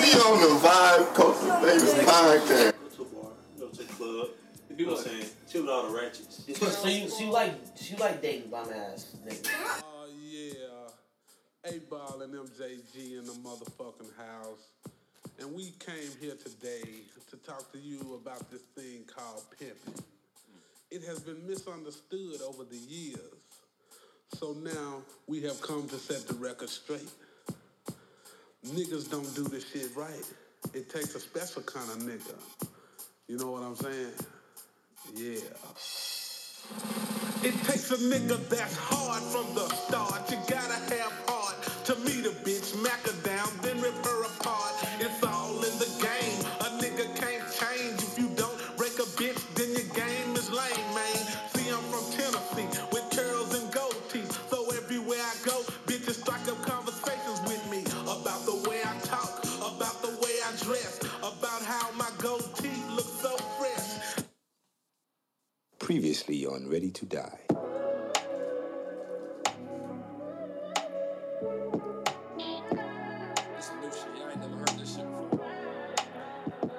man, we on the Vibe Culture Baby podcast. Go to a bar, go to a club. You know what I'm saying? Chill with all the ratchets. So you, so you like, so you like dating bum ass niggas? Oh yeah, 8Ball and MJG in the motherfucking house, and we came here today to talk to you about this thing called pimping. It has been misunderstood over the years, so now we have come to set the record straight. Niggas don't do this shit right. It takes a special kind of nigga. You know what I'm saying? Yeah. It takes a nigga that's hard from the start. You gotta have heart to meet a bitch, mack her down, Previously on Ready to Die. This new shit. Y'all ain't never heard this shit before.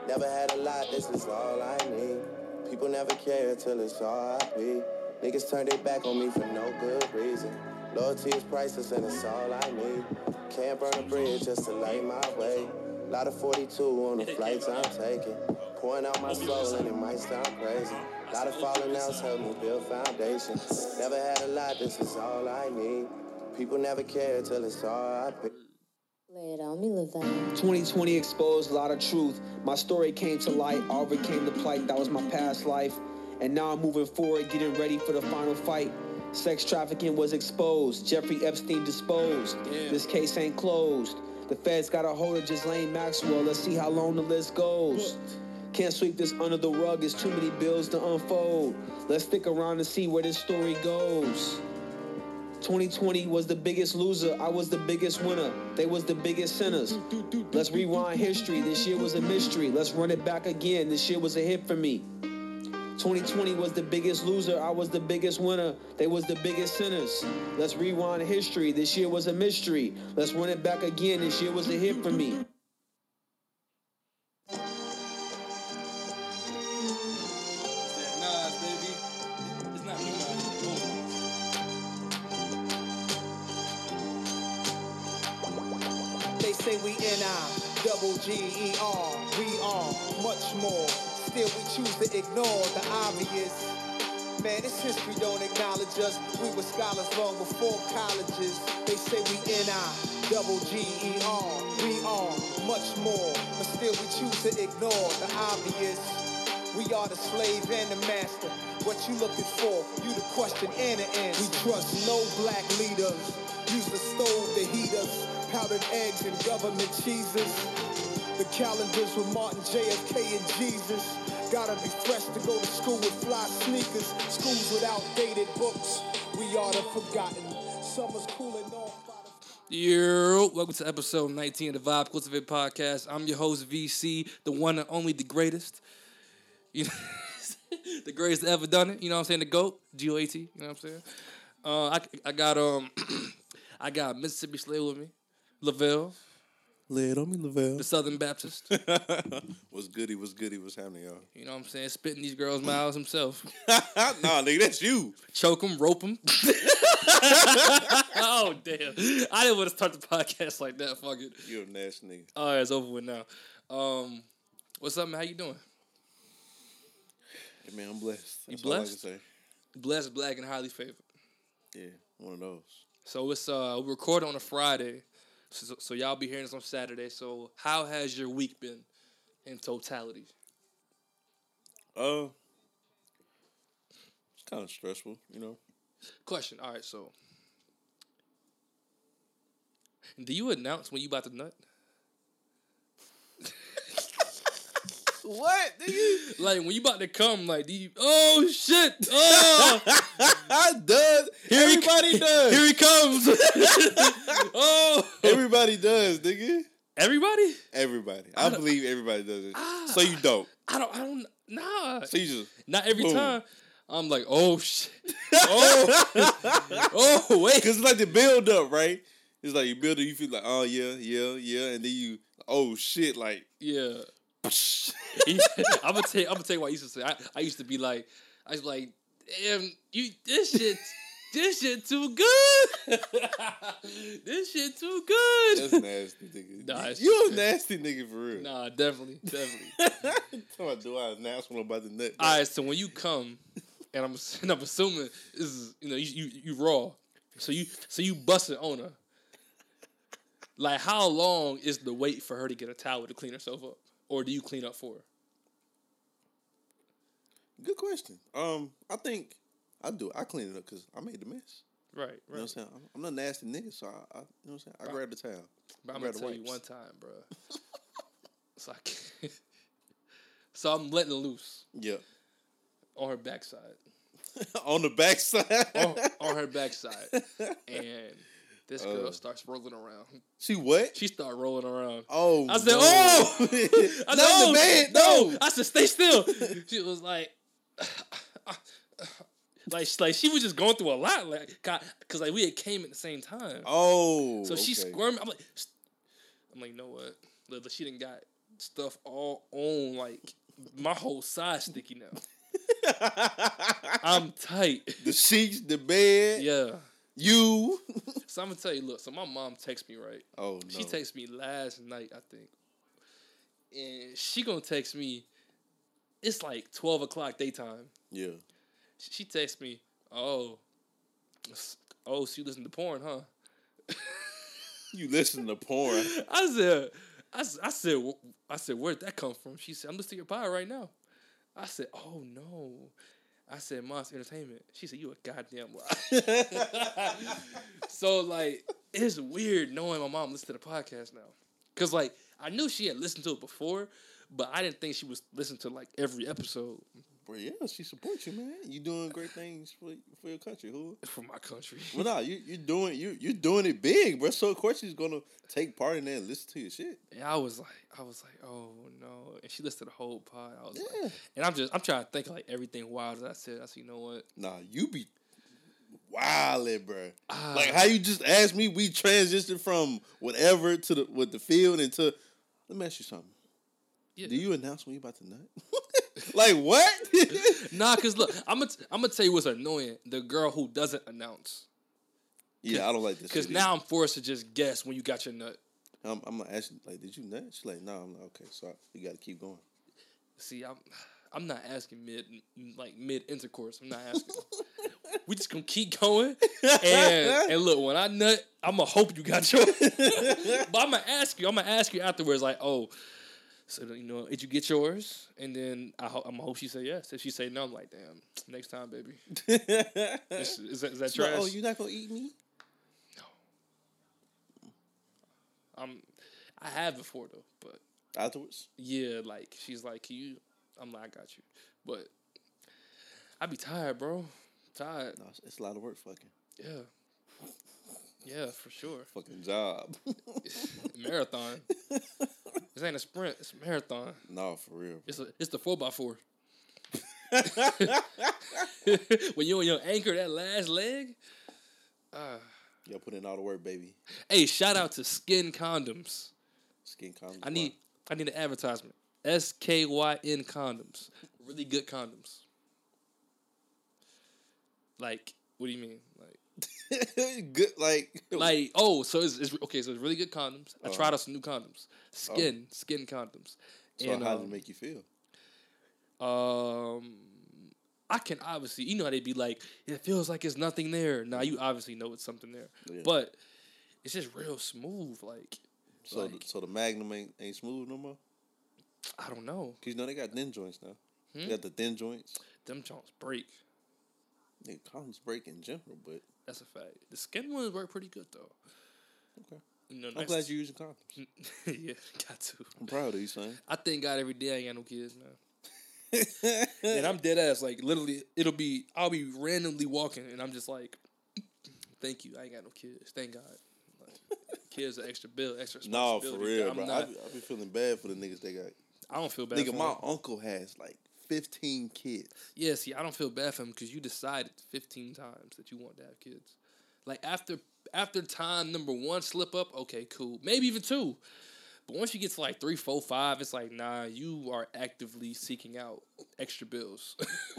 Never had a lot, this is all I need. People never care till it's all I be. Niggas turn their back on me for no good reason. Loyalty is priceless and it's all I need. Can't burn a bridge just to light my way. Lot of 42 on the flights I'm taking. Pouring out my soul and it might sound crazy. Lot of falling outs help me build foundation. Never had a lot, this is all I need. People never care till it's all I be. Lay it on me, Lavelle. 2020 exposed a lot of truth. My story came to light, I overcame the plight that was my past life. And now I'm moving forward, getting ready for the final fight. Sex trafficking was exposed, Jeffrey Epstein disposed. This case ain't closed. The feds got a hold of Ghislaine Maxwell. Let's see how long the list goes. Can't sweep this under the rug, it's too many bills to unfold. Let's stick around and see where this story goes. 2020 was the biggest loser. I was the biggest winner. They was the biggest sinners. Let's rewind history. This year was a mystery. Let's run it back again. This year was a hit for me. 2020 was the biggest loser. I was the biggest winner. They was the biggest sinners. Let's rewind history. This year was a mystery. Let's run it back again. This year was a hit for me. Say we N-I, double G-E-R, we are much more. Still we choose to ignore the obvious. Man, this history don't acknowledge us. We were scholars long before colleges. They say we N-I, double G-E-R, we are much more. But still we choose to ignore the obvious. We are the slave and the master. What you looking for? You the question and the answer. We trust no black leaders. Use the stove to heat us. Powdered eggs and government cheeses. The calendars with Martin, JFK, and Jesus. Gotta be fresh to go to school with fly sneakers. Schools with outdated books. We are the forgotten. Summer's cooling off. Yo, welcome to episode 19 of the Vibe Cultivate Podcast. I'm your host, VC, the one and only, the greatest. You know, the greatest ever done it. You know what I'm saying? The GOAT, G-O-A-T. You know what I'm saying? Uh, I, I got um, I got Mississippi Slave with me, Lavelle, Lay it on me, Lavelle. the Southern Baptist. what's goody? What's goody? What's happening, y'all? You know what I'm saying? Spitting these girls' mouths himself. nah, nigga, that's you. Choke them, rope them. oh damn! I didn't want to start the podcast like that. Fuck it. You're a nasty nigga. All right, it's over with now. Um, what's up, man? How you doing? Hey, man, I'm blessed. You That's all I can blessed? say. Blessed, black, and highly favored. Yeah, one of those. So it's uh we record on a Friday, so, so y'all be hearing this on Saturday. So how has your week been in totality? Uh, it's kind of stressful, you know. Question. All right, so do you announce when you about to nut? What, nigga? Like when you about to come, like do you? Oh shit! Oh, I does. Here he- Everybody does. here he comes! oh, Everybody does, nigga. everybody? Everybody. I, believe everybody does it. Ah. so you don't. I don't. I don't. Nah. So you just. Not every Boom. time. I'm like, oh shit. Oh, oh wait. Because it's like the build up, right? It's like you build it, you feel like, oh, yeah, yeah, yeah. And then you, oh shit, like Yeah. I'm gonna tell you, I'm gonna tell you what I used to say. I, I used to be like, I was like, damn, you this shit, this shit too good. this shit too good. that's nasty, nigga. Nah, you a nasty nigga for real. Nah, definitely, definitely. Me, do I announce one about the nut? All right, so when you come, and I'm and I'm assuming this is you know you you, you raw, so you so you bust it on her. Like, how long is the wait for her to get a towel to clean herself up, or do you clean up for her? Good question. Um, I think I do. I clean it up because I made the mess. Right, You know what I'm right. saying? I'm, I'm not a nasty nigga, so I, I you know what I'm saying? I grab the towel. But I'm gonna tell you one time, bro. so I can't. so I'm letting it loose Yeah. on her backside, On the backside. on, on her backside, and this girl Uh. starts rolling around. she what? She started rolling around. Oh, I said, no. "Oh!" I said, Not "Oh, the bed. no!" No. I said, "Stay still." she was like, like, like she was just going through a lot, like, cause like we had came at the same time. Oh. so she okay. squirming. I'm like, I'm like, you know what? Look, she didn't got stuff all on like my whole side sticky now. I'm tight. the sheets, the bed, Yeah. You. So I'm gonna tell you, look. So my mom texts me right. Oh no. She texts me last night, I think. And she gonna text me. It's like twelve o'clock daytime. Yeah. She texts me, "Oh, oh, so you listen to porn, huh?" You listen to porn. I said, I, I said, I said, where'd that come from? She said, I'm listening to your pod right now. I said, oh no. I said, Monster Entertainment. She said, you a goddamn lie. so like, it's weird knowing my mom listens to the podcast now, cause like I knew she had listened to it before, but I didn't think she was listening to like every episode Bro, yeah, she supports you, man. You doing great things for for your country, who? for my country. Well, nah, you you doing you you doing it big, bro. So of course she's gonna take part in that and listen to your shit. Yeah, I was like, I was like, oh no. And she listened to the whole pod. I was Yeah. like, and I'm just, I'm trying to think of like everything wild that I said. I said, you know what? Nah, you be wildin', bro. Ah. like how you just asked me, we transitioned from whatever to the with the field into. Let me ask you something. Yeah. Do you announce when you about to nut? like what? Nah, cause look, I'm gonna, I'm gonna tell you what's annoying. The girl who doesn't announce, yeah, I don't like this. cause shit now I'm forced to just guess when you got your nut. I'm, I'm gonna ask you, like, did you nut? She's like, no, I'm like, okay, so you got to keep going. See, I'm, I'm not asking mid, like mid intercourse. I'm not asking. we just gonna keep going, and and look, when I nut, I'm gonna hope you got your. but I'm gonna ask you. I'm gonna ask you afterwards, like, oh. So you know, did you get yours? And then I ho- I'm hope she say yes. If she say no, I'm like, damn. Next time, baby. Is, is that, is that trash? oh, you not gonna eat me? No. I'm, I have before though, but Afterwards? yeah, like she's like, Can you? I'm like, I got you, but I'd be tired, bro. Tired. No, it's a lot of work, fucking. Yeah. Yeah, for sure. Fucking job. marathon. this ain't a sprint. It's a marathon. no, for real. It's a, it's the four by four. when you on your anchor that last leg. Uh, Y'all put in all the work, baby. hey, shout out to SKYN Condoms. SKYN condoms. I need I need an advertisement. S K Y N condoms. Really good condoms. Like, what do you mean? Like, good. Like, like oh, so it's, it's okay. So it's really good condoms. I Uh-huh. tried out some new condoms. SKYN, SKYN condoms. so and how um, did it make you feel? um, I can obviously, you know how they be like, it feels like it's nothing there. Now you obviously know it's something there, Yeah. but it's just real smooth. Like, So, like- the, so the Magnum ain't, ain't smooth no more. I don't know. Cause you know they got thin joints now. Hmm? They got the thin joints. Them joints break. Nigga, condoms break in general, but That's a fact. The skin ones work pretty good though. Okay. You know, I'm glad you're using condoms. yeah, got to. I'm proud of you, son. I thank God every day I ain't got no kids now. and I'm dead ass. Like literally, it'll be I'll be randomly walking, and I'm just like, "Thank you, I ain't got no kids. Thank God." Like, kids are extra bill, extra No, for real, I'm bro. I not- be, I be feeling bad for the niggas they got. I don't feel bad. Nigga, my him. uncle has like 15 kids. Yeah, see, I don't feel bad for him because you decided 15 times that you want to have kids. Like after after time number one slip up, okay, cool, maybe even two. But once you get to like three, four, five, it's like nah, you are actively seeking out extra bills.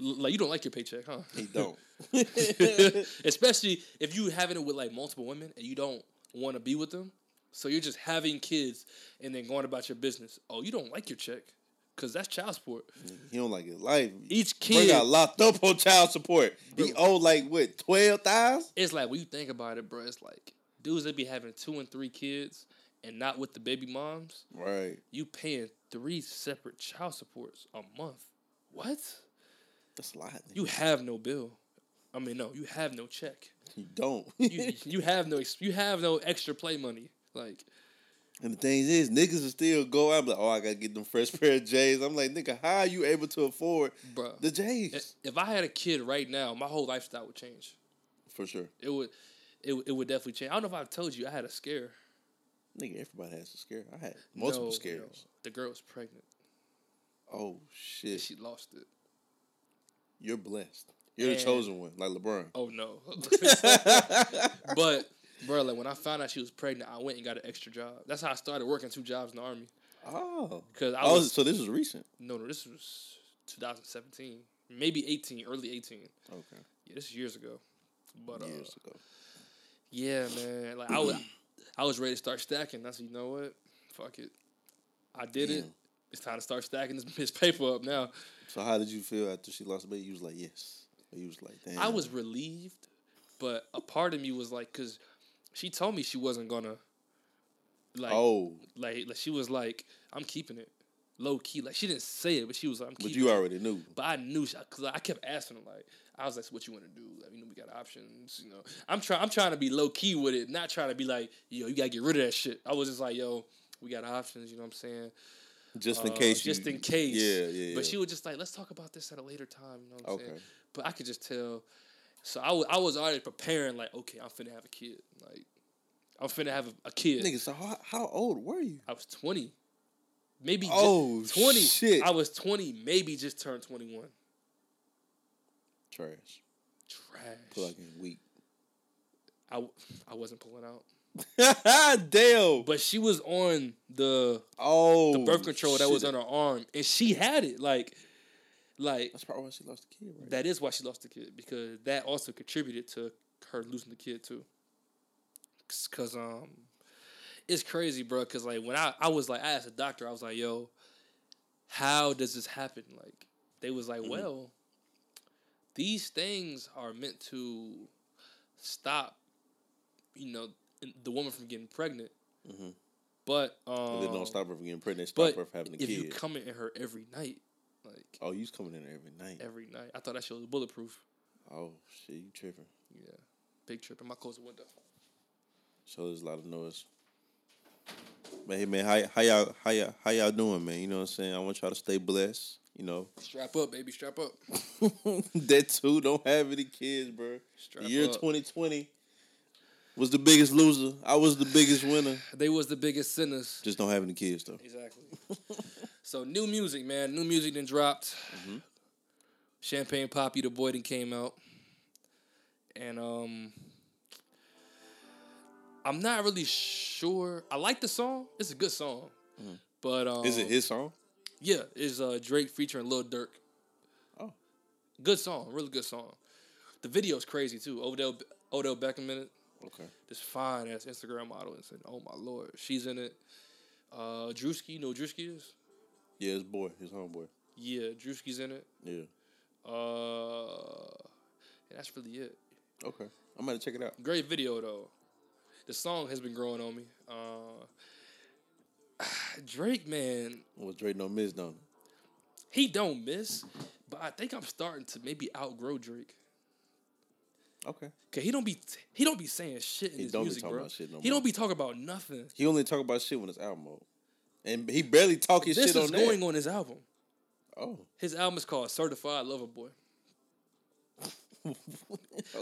like you don't like your paycheck, huh? He don't. Especially if you having it with like multiple women and you don't want to be with them. So you're just having kids and then going about your business. Oh, you don't like your check because that's child support. He don't like his life. Each Bro kid got locked up on child support. He owed like what twelve thousand. It's like when you think about it, bro. It's like dudes that be having two and three kids and not with the baby moms. Right. You paying three separate child supports a month. What? That's a lot. You have no bill. I mean, no, you have no check. You don't. You, you have no you have no extra play money. Like And the thing is, niggas will still go out like, oh, I gotta get them fresh pair of J's. I'm like, nigga, how are you able to afford Bruh. the J's? if I had a kid right now, my whole lifestyle would change. For sure. It would, it, would- it would definitely change. I don't know if I've told you I had a scare. Nigga, everybody has a scare. I had multiple No, scares. no. The girl was pregnant. Oh shit. And she lost it. You're blessed. You're the chosen one, like LeBron. Oh no. but bro, like when I found out she was pregnant, I went and got an extra job. That's how I started working two jobs in the army. Oh. Cause I Oh, was so this was recent. no no this was 2017, maybe 18, early 18. Okay. Yeah, this is years ago. But uh, Years ago. yeah, man, like I was I was ready to start stacking. I said, you know what, fuck it, I did it. It's time to start stacking this, this paper up now. So how did you feel after she lost the baby? You was like, yes. You was like, damn. I was relieved, but a part of me was like, cause she told me she wasn't gonna like Oh. like, like she was like, I'm keeping it low key. Like she didn't say it, but she was like, I'm But keeping you it. already knew. But I knew because I kept asking her like, I was like, so "What you want to do? Like, you know, we got options. You know, I'm trying. I'm trying to be low key with it, not trying to be like, yo, you gotta get rid of that shit. I was just like, yo, we got options. You know what I'm saying? Just in Uh, case you- Just in case. Yeah, yeah, But yeah. she was just like, let's talk about this at a later time. You know what I'm saying? Okay. But I could just tell. So I was, I was already preparing. Like, okay, I'm finna have a kid. Like, I'm finna have a, a kid. Nigga, so how, how old were you? I was 20. Maybe Oh, 20. shit. I was 20, maybe just turned 21. Trash. Trash. In week. I, w- I wasn't pulling out. Damn. But she was on the oh the birth control that was shit. on her arm, and she had it. Like, like that's probably why she lost the kid. Right? That is why she lost the kid because that also contributed to her losing the kid too. Cause um, it's crazy, bro. Cause like when I I was like I asked the doctor, I was like, yo, how does this happen? Like they was like, well, these things are meant to stop, you know, the woman from getting pregnant. Mhm. But um, And they don't stop her from getting pregnant. They stop but her from having a if kid. you come in her every night, like oh, you was coming in every night. every night, I thought that shit was bulletproof. Oh shit, you tripping? Yeah, big tripping. My close window. So there's a lot of noise. But hey man, how how y'all how y'all how y'all doing, man? You know what I'm saying? I want y'all to stay blessed. You know, Strap up, baby. Strap up. that too. Don't have any kids, bro. Strap year up. 2020 was the biggest loser. I was the biggest winner. They was the biggest sinners. Just don't have any kids though. Exactly. so new music, man. New music then dropped. Mm-hmm. Champagne Papi, the boy, then came out, and um, I'm not really sure. I like the song. It's a good song, but um, Mm-hmm. Is it his song? Yeah, it's uh, Drake featuring Lil Durk. Oh. good song, really good song. The video's crazy too. Odell Odell Beckham in it. Okay. This fine ass Instagram model and said, "Oh my lord, she's in it." Uh, Drewski, you know who Drewski is? Yeah, his boy, his homeboy. Yeah, Drewski's in it. Yeah. Uh, that's really it. Okay. I'm gonna check it out. Great video though. The song has been growing on me. Uh, Drake, man, Well, Drake don't miss, don't he? he don't miss, but I think I'm starting to maybe outgrow Drake. Okay. Cause he don't be he don't be saying shit in He his don't be music, talking bro. about shit no he more. don't be talking about nothing. He only talk about shit when it's album mode, and he barely talk his this shit is on going that. on his album. Oh, His album is called Certified Lover Boy. okay.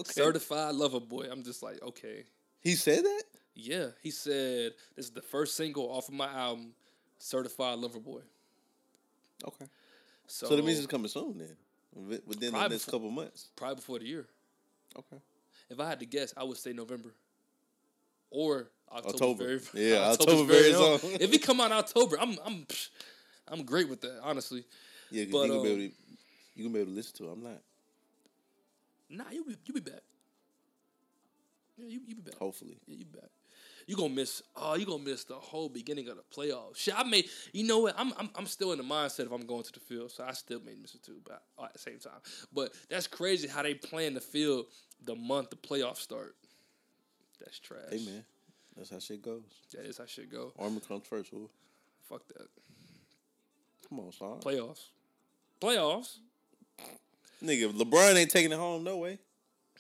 Certified Lover Boy. I'm just like, okay. He said that. Yeah, he said this is the first single off of my album, Certified Lover Boy. Okay. So, So, that means it's coming soon then, within the next before- couple months. probably before the year. Okay. If I had to guess, I would say November or October. very- Yeah, October's October very own. own. If it come out October, I'm I'm I'm great with that, honestly. Yeah, But, you be um, able to, you gonna be able to listen to it. I'm not. Nah, you be you be back. Yeah, you you be back. Hopefully. Yeah, you back. You gonna miss? Oh, you gonna miss the whole beginning of the playoffs. Shit, I may. You know what? I'm I'm I'm still in the mindset if I'm going to the field, so I still may miss it too, but uh, at the same time. But that's crazy how they plan the field the month the playoffs start. That's trash. Hey man, that's how shit goes. That is how shit go. Army comes first. Fool. Fuck that. Come on, son. Playoffs. Playoffs. Nigga, LeBron ain't taking it home. No way.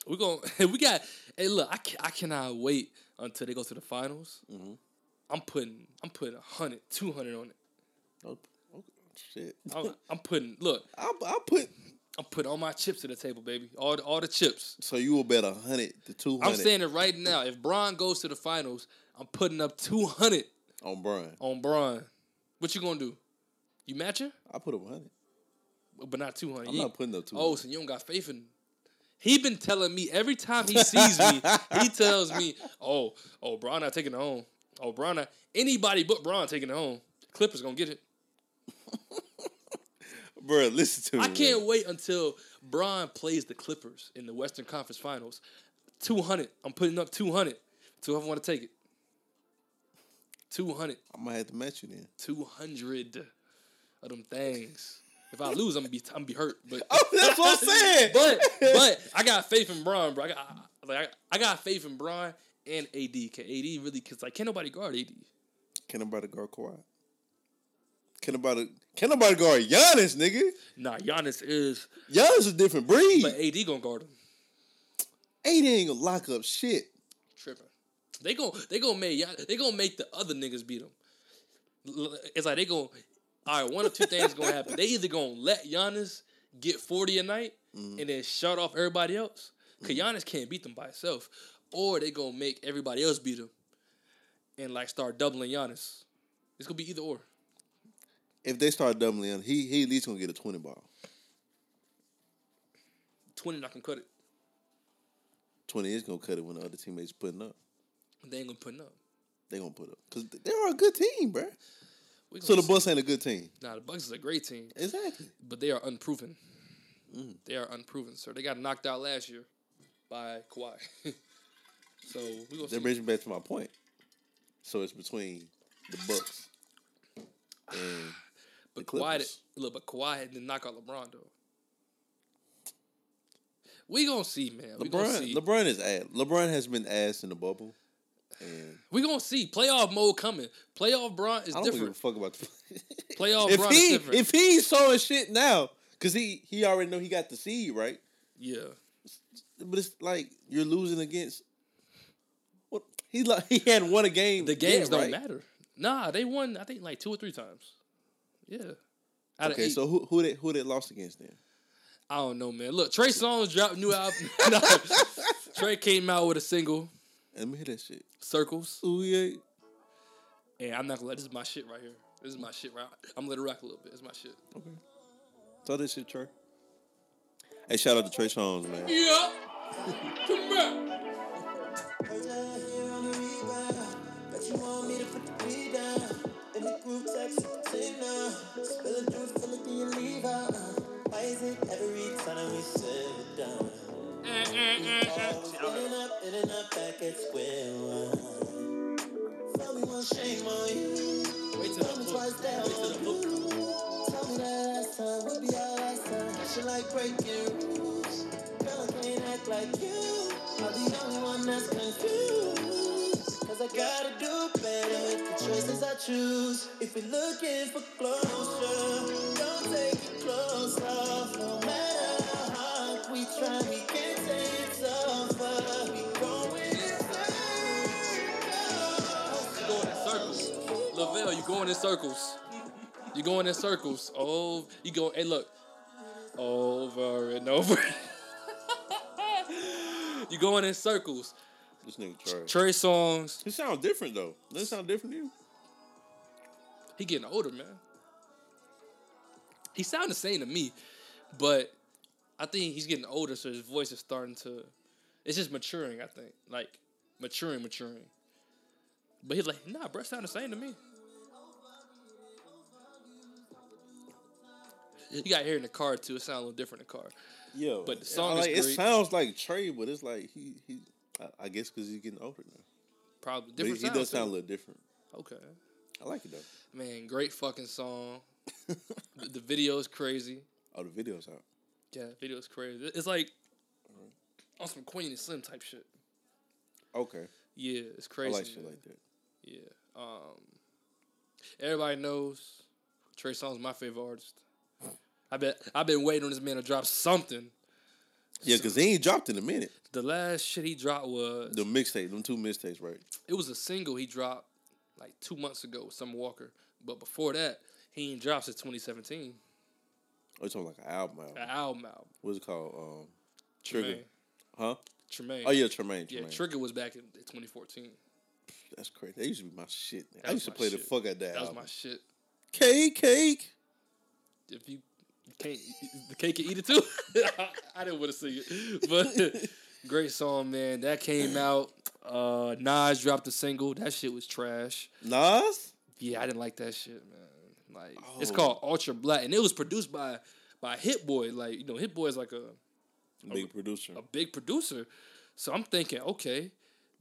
We going we got hey look, I can, I cannot wait until they go to the finals. Mm-hmm. I'm putting I'm putting 100, 200 on it. Oh, oh, shit. I'm, I'm putting look, I'll, I'll put. I'm putting all my chips to the table, baby. All the, all the chips. So you will bet a hundred to two hundred. I'm saying it right now. If Bron goes to the finals, I'm putting up 200 on Brian. on Bron. What you gonna do? You matching? I put up hundred. But not 200. I'm You- not putting up two. Oh, so you don't got faith in. He been telling me every time he sees me, he tells me, "Oh, oh, Bron not taking it home. Oh, Bron not anybody but Bron taking it home. Clippers gonna get it. bro, listen to me. I can't wait until Bron plays the Clippers in the Western Conference Finals. Two hundred. I'm putting up two hundred. To whoever want to take it. Two hundred. I might have to match you then. Two hundred of them things. If I lose, I'm gonna be I'm gonna be hurt. But Oh, that's what I'm saying. but but I got faith in Bron, bro. I got I- like I, I got faith in Bron and AD. Can AD really? Cause like can't nobody guard AD. Can nobody guard Kawhi? Can nobody? Can nobody guard Giannis, nigga? Nah, Giannis is, Giannis is a different breed. but AD gonna guard him. AD ain't gonna lock up shit. Tripping. They gon' they gonna make they gonna make the other niggas beat them. It's like they gon' all right. One of two things gonna happen. They either gonna let Giannis get forty a night Mm-hmm. and then shut off everybody else. Cause Giannis can't beat them by himself, or they gonna make everybody else beat him and like start doubling Giannis. It's gonna be either or. If they start doubling him, he he at least gonna get a twenty ball. Twenty not gonna cut it. Twenty is gonna cut it when the other teammates putting up. They ain't gonna put up. They gonna put up because they are a good team, bruh. We So the. Bucks ain't a good team. Nah, the Bucks is a great team, Exactly. but they are unproven. Mm. They are unproven, sir. They got knocked out last year by Kawhi. so we gonna That brings me back to my point. So it's between the Bucks and But Kawhi, did- look, but Kawhi didn't knock out LeBron though. We gonna see, man. We LeBron. see. LeBron is ass. LeBron has been ass in the bubble, and we gonna see. Playoff mode coming. Playoff Bron is I don't give a different. fuck about the. Playoff if Bron he is different. if he's showing shit now, because he he already know he got the seed right, yeah, but it's like you're losing against. What he like he hadn't won a game. the games yet, don't right? matter. Nah, they won. I think like two or three times. Yeah. Out Okay, so who who they who they lost against then? I don't know, man. Look, Trey Songz dropped new album. No, Trey came out with a single, Let me hear that shit. Circles. Ooh yeah. And I'm not gonna let this is my shit right here. This is my shit right. I'm gonna let it rock a little bit. It's my shit. Okay. Tell this shit, Trey. Hey, shout out to Trey Songz, man. Yeah. Come back. You want me to put the beat down. In the group text, now. Spill the juice, fill it, you leave out. Why is it every time we sit down? Up, in and up, back at square one. Tell me one shame on you. Wait till Tell me twice that Wait till the on you. Tell me that last time would be our last time. She like breaking rules. Girl, I can't act like you. I'll be the only one that's confused. Cause I gotta do better with the choices I choose. If you're looking for closure, don't take it close off. No matter how hard we try, we can't say it's over. We. Going in circles. Lavelle, You're going in circles. You're going in circles. Oh, you go. Hey, look. Over and over. You're going in circles. This nigga Trey. Trey Songz. He sounds different though. Doesn't it sound different to you? He getting older, man. He sound the same to me, but I think he's getting older, so his voice is starting to. It's just maturing. I think, like maturing, maturing. But he's like, nah, bro, it sound the same to me. You got here in the car too. It sounds a little different in the car. Yeah, But the song like, is It sounds like Trey, but it's like he he. I, I guess because he's getting older now. Probably But he, he does sound a little different. Okay, I like it though. man, great fucking song. the, the video is crazy. Oh, the video's out. Yeah, video is crazy. It's like on some Queen and Slim type shit. Okay, Yeah, it's crazy. I like shit man. like that. Yeah. Um, everybody knows Trey Songz is my favorite artist. I bet I've been waiting on this man to drop something. Yeah, because he ain't dropped in a minute. The last shit he dropped was The mixtape, them two mixtapes, right? it was a single he dropped like two months ago with Summer Walker. But before that, he ain't dropped since 2017. Oh, you talking like an album? album. An album album. What's it called? Um, Trigga. Tremaine. Huh? Tremaine. Oh yeah, Tremaine. Yeah, Tremaine. Trigga was back in 2014. That's crazy. That used to be my shit. Man. That I was used to my play the shit. fuck out that. That was album. my shit. Cake, cake. If you can't, the cake can eat it too. I didn't want to sing it, but great song, man. That came out. Uh, Nas dropped a single. That shit was trash. Nas. Yeah, I didn't like that shit, man. Like it's Oh. called Ultra Black, and it was produced by by Hit Boy. Like you know, Hit Boy is like a Big producer. a big producer. So I'm thinking, okay,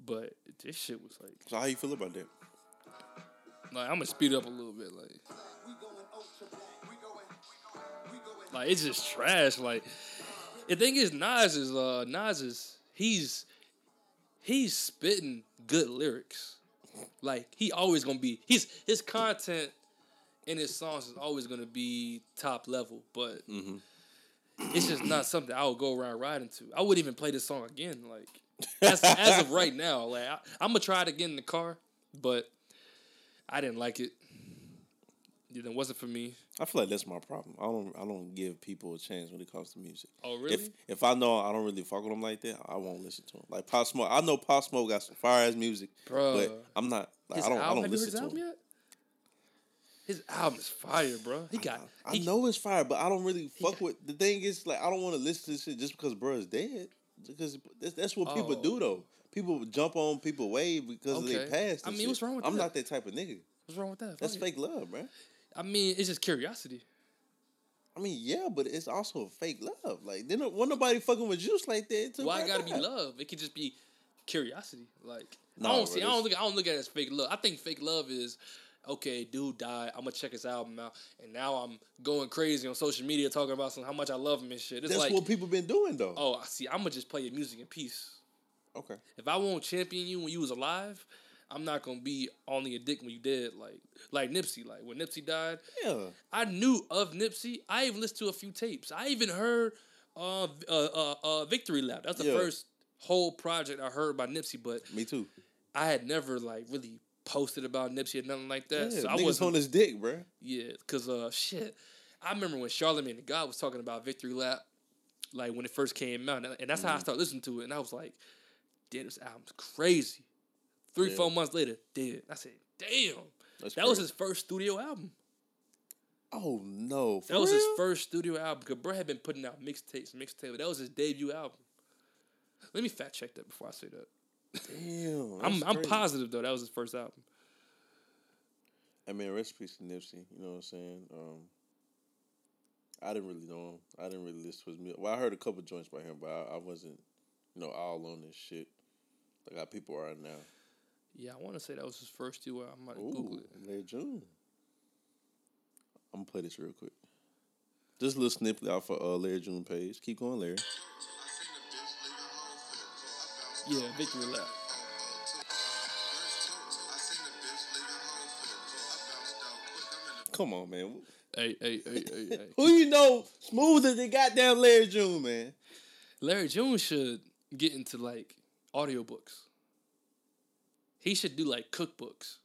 but this shit was like, So how you feel about that? like I'm gonna speed up a little bit, like. Like it's just trash. Like the thing is, Nas is uh Nas is he's he's spitting good lyrics. Like he always gonna be he's his content in his songs is always gonna be top level, but it's just not something I would go around riding to. I wouldn't even play this song again. Like as, as of right now, like I, I'm gonna try it again in the car, but I didn't like it. It wasn't for me. I feel like that's my problem. I don't. I don't give people a chance when it comes to music. Oh really? If if I know I don't really fuck with them like that, I won't listen to them. Like Pop Smoke, I know Pop Smoke got some fire ass music, Bruh. but I'm not. Like, I don't. album, I don't have you heard listen to him. yet? His album is fire, bro. He got. I he, know it's fire, but I don't really fuck with. The thing is, like, I don't want to listen to this shit just because bro is dead. Because that's, that's what people Oh. do though. People jump on people wave because of their Okay. past. I mean, shit. what's wrong with? I'm that? not that type of nigga. What's wrong with that? That's Fuck it. fake love, man. I mean, it's just curiosity. I mean, yeah, but it's also fake love. Like, then want nobody fucking with juice like that. Too, Why it gotta be love? It could just be curiosity. Like No, I don't see. I don't look. I don't look at it as fake love. I think fake love is okay. Dude died. I'm gonna check his album out, and now I'm going crazy on social media talking about some how much I love him and shit. It's That's like, what people been doing though. oh, I see. I'm gonna just play your music in peace. Okay. If I won't champion you when you was alive, I'm not gonna be on your dick when you dead. Like like Nipsey. Like when Nipsey died, Yeah. I knew of Nipsey. I even listened to a few tapes. I even heard uh uh uh, uh Victory Lap. That's the Yeah. first whole project I heard by Nipsey, but Me too. I had never like really posted about Nipsey or nothing like that. Yeah, so I wasn't on his dick, bro. yeah, cause uh shit. I remember when Charlamagne the God was talking about Victory Lap, like when it first came out, and that's how Mm-hmm. I started listening to it, and I was like, "Damn, this album's crazy." Three, Yeah. four months later, dead. I said, "Damn, That's that was his first studio album." Oh no. That was his first studio album. Cause bro had been putting out mixtapes, mixtape. That was his debut album. Let me fact check that before I say that. Damn. I'm that's I'm positive though that was his first album. I mean, rest in peace to Nipsey. You know what I'm saying? Um, I didn't really know him. I didn't really listen to his music. Well, I heard a couple joints by him, but I, I wasn't, you know, all on this shit like how people are now. Yeah, I want to say that was his first studio album. I might Google Ooh, it. Larry June. I'm gonna play this real quick. Just a little snippet out for uh, Larry June page. Keep going, Larry. Yeah, Victory Lap. Come on, man. Hey, hey, hey, hey, hey. Who you know smoother than goddamn Larry June, man? Larry June should get into like audiobooks. He should do like cookbooks,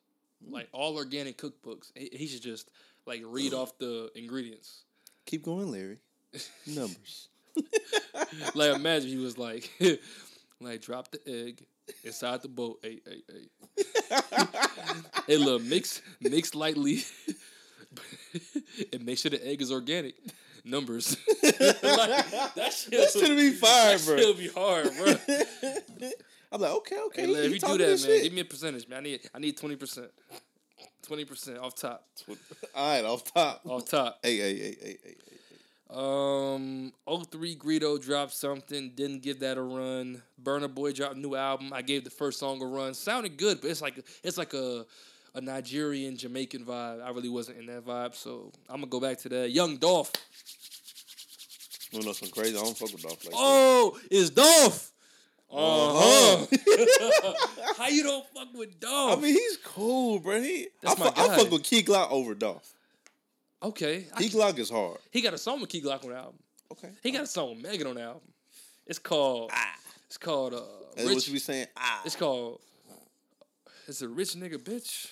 hmm. like all organic cookbooks. He, he should just like read off the ingredients. Keep going, Larry. Numbers. like imagine he was like, like drop the egg inside the boat. Hey, hey, hey. hey, look, mix mix lightly, and make sure the egg is organic. Numbers. like, that shit That should be fire, that bro. shit'll be hard, bro. I'm like, okay, okay. Hey, if you do that, man, shit. give me a percentage, man. I need I need twenty percent. Twenty percent off top. All right, off top. Off top. Hey, hey, hey, hey, hey. Um, 03 Greedo dropped something, didn't give that a run. Burna Boy dropped a new album. I gave the first song a run. Sounded good, but it's like it's like a a Nigerian Jamaican vibe. I really wasn't in that vibe, so I'm gonna go back to that. Young Dolph. You know some crazy? I don't fuck with Dolph like Oh, it's Dolph. Uh-huh. Uh-huh. How you don't fuck with Dolph? I mean, he's cool, bro. He, That's I, my fuck, I fuck with Key Glock over Dolph. okay. Key Glock is hard. he got a song with Key Glock on the album. Okay. He got a song with Megan on the album. It's called. It's called. Uh, Rich. what you be saying? Ah, It's called. It's a rich nigga bitch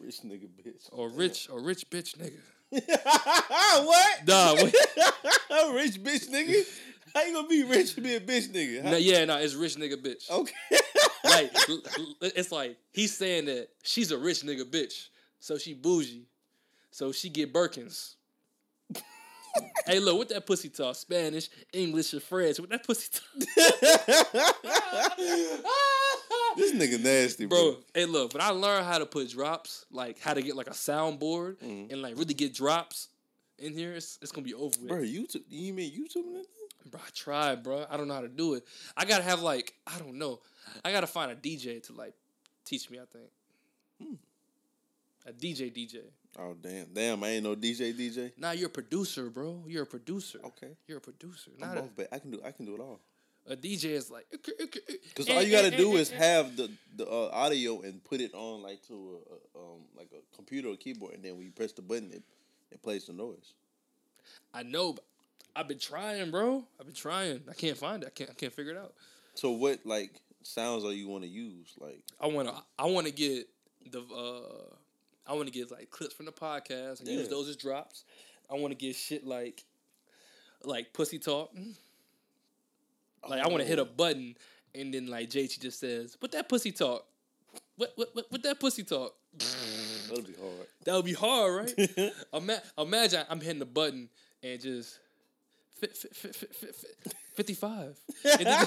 rich nigga bitch. or rich or rich bitch nigga. what? Nah, wait. rich bitch nigga? How you gonna be rich and be a bitch nigga? How- no, yeah, no, it's rich nigga bitch. Okay. Like it's like he's saying that she's a rich nigga bitch, so she bougie, so she get Birkins. hey, look, what that pussy talk? Spanish, English, or French? What that pussy talk? this nigga nasty, bro. bro. Hey, look, but I learned how to put drops, like how to get like a soundboard mm. and like really get drops in here. It's, it's gonna be over with. Bro, YouTube? You mean YouTube? Bro, I tried, bro. I don't know how to do it. I gotta have like I don't know. I gotta find a DJ to like teach me. I think hmm. a DJ DJ. Oh damn, damn! I ain't no DJ, DJ. Nah, you're a producer, bro. You're a producer. Okay, You're a producer. I'm Not a, both, but I can do, I can do it all. a DJ is like Cause eh, all you gotta eh, eh, do is have the the uh, audio and put it on like to a, a um like a computer or keyboard, and then when you press the button, it it plays the noise. I know. But I've been trying, bro. I've been trying. I can't find it. I can't. I can't figure it out. So what like sounds are you want to use? Like I wanna. I wanna get the. uh I wanna get like clips from the podcast and use those as drops. I wanna get shit like, like pussy talk. Like I wanna hit a Oh. button and then like JT just says, "What that pussy talk? What what what, what that pussy talk?" that'll be hard. That would be hard, right? Ima- imagine I'm hitting the button and just 55. Then-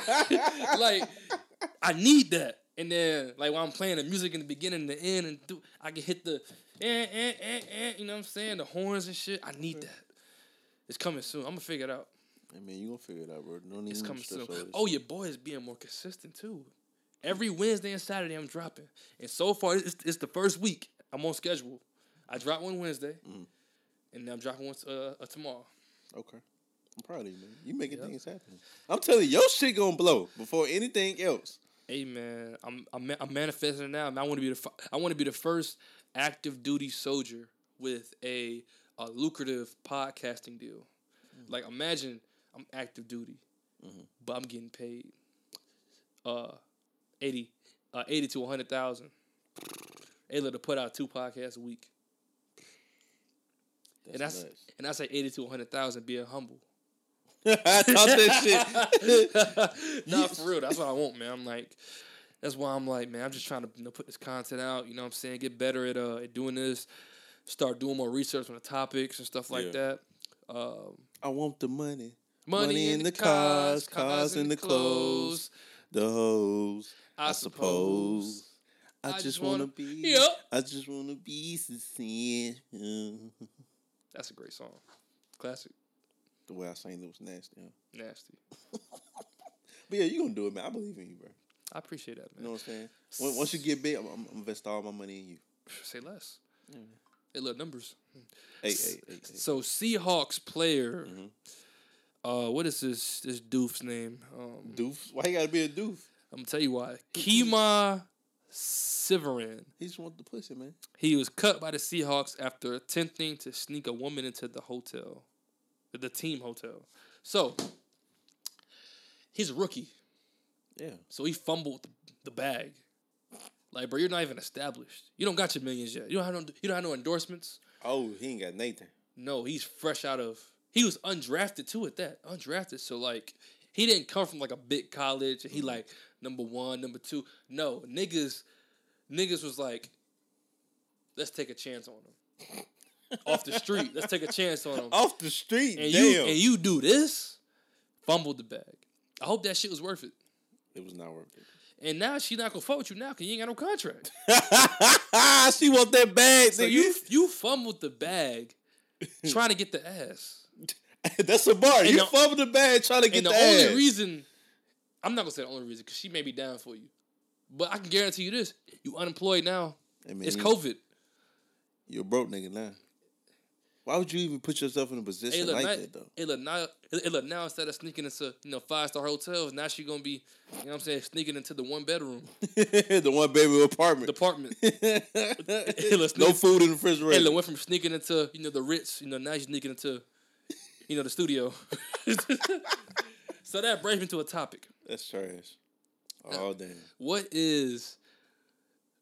like, I need that. And then, like, while I'm playing the music in the beginning and the end, and I can hit the, eh, eh, eh, eh, you know what I'm saying? The horns and shit. I need that. It's coming soon. I'm going to figure it out. I mean, you gonna figure it out, bro. No need It's coming soon. Oh, your boy is being more consistent, too. Every Wednesday and Saturday, I'm dropping. And so far, it's, it's the first week. I'm on schedule. I drop one Wednesday, Mm-hmm. and then I'm dropping one uh, uh, tomorrow. Okay. I'm proud of you, man. You making things happen. I'm telling you, your shit gonna blow before anything else. Hey man, I'm I'm, I'm manifesting it now. I want to be the I want to be the first active duty soldier with a, a lucrative podcasting deal. Like imagine I'm active duty, but I'm getting paid uh 80 uh 80 to 100,000. Able to put out two podcasts a week. and that's nuts. and I say 80 to 100,000 being humble. I thought that shit. nah, for real. That's what I want, man. I'm like, that's why I'm like, man, I'm just trying to you know, put this content out. You know what I'm saying? Get better at uh at doing this. Start doing more research on the topics and stuff like Yeah. that. Um, I want the money. Money in the cars, cars in the clothes, the hoes. I suppose. I, I just, just wanna, wanna- be. Yep. I just wanna be sincere. that's a great song. Classic. The way I sang it was nasty. Huh? Nasty. But yeah, you gonna do it, man. I believe in you, bro. I appreciate that, man. You know what I'm saying? Once you get big, I'm, I'm gonna invest all my money in you. Say less. Hey, look, numbers. Hey, hey, hey. So Seahawks player. Mm-hmm. Uh, what is this this doof's name? Um, Doof? Why you gotta be a doof? I'm gonna tell you why. Kemah Siverand. He just want the pussy, man. He was cut by the Seahawks after attempting to sneak a woman into the hotel, the team hotel. So he's a rookie, Yeah. so he fumbled the, bag. Like, bro, you're not even established. You don't got your millions yet. You don't have no. You don't have no endorsements. Oh, he ain't got Nathan. No, he's fresh out of. He was undrafted too at that. Undrafted, so like he didn't come from like a big college. And he mm-hmm. like number one, number two. No, niggas, niggas was like, let's take a chance on him off the street. Let's take a chance on him. Off the street, and damn. you and you do this, fumbled the bag. I hope that shit was worth it. it was not worth it. And now she not gonna fuck with you now because you ain't got no contract. she want that bag, So nigga. you you fumbled the bag trying to get the ass. That's a bar. And You the- fumbled the bag trying to get the, the, only ass. reason I'm not gonna say the only reason because she may be down for you, but I can guarantee you this: you unemployed now. I mean, it's COVID. You're a broke nigga now. Why would you even put yourself in a position look, like now, that though? hey, look, now, hey, look, now instead of sneaking into you know five star hotels, now she gonna be, you know what I'm saying, sneaking into the one bedroom the one baby apartment. apartment. Look, no food in the refrigerator. look, went from sneaking into you know the Ritz, you know now she's sneaking into, you know the studio. so that brings me to a topic. That's trash. Oh damn. What is,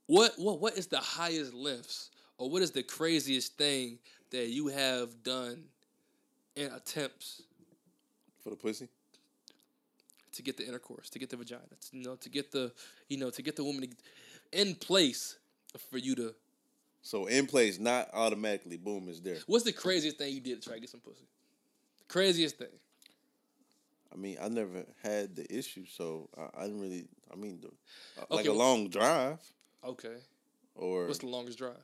what what what is the highest lifts or what is the craziest thing that you have done in attempts For the pussy? to get the intercourse, to get the vagina, to, you know, to get the, you know, to get the woman in place for you to. So in place, not automatically, boom, is there. What's the craziest thing you did to try to get some pussy? Craziest thing. I mean, I never had the issue, so I, I didn't really. I mean, the, uh, like Okay, a long drive Okay. or. What's the longest drive?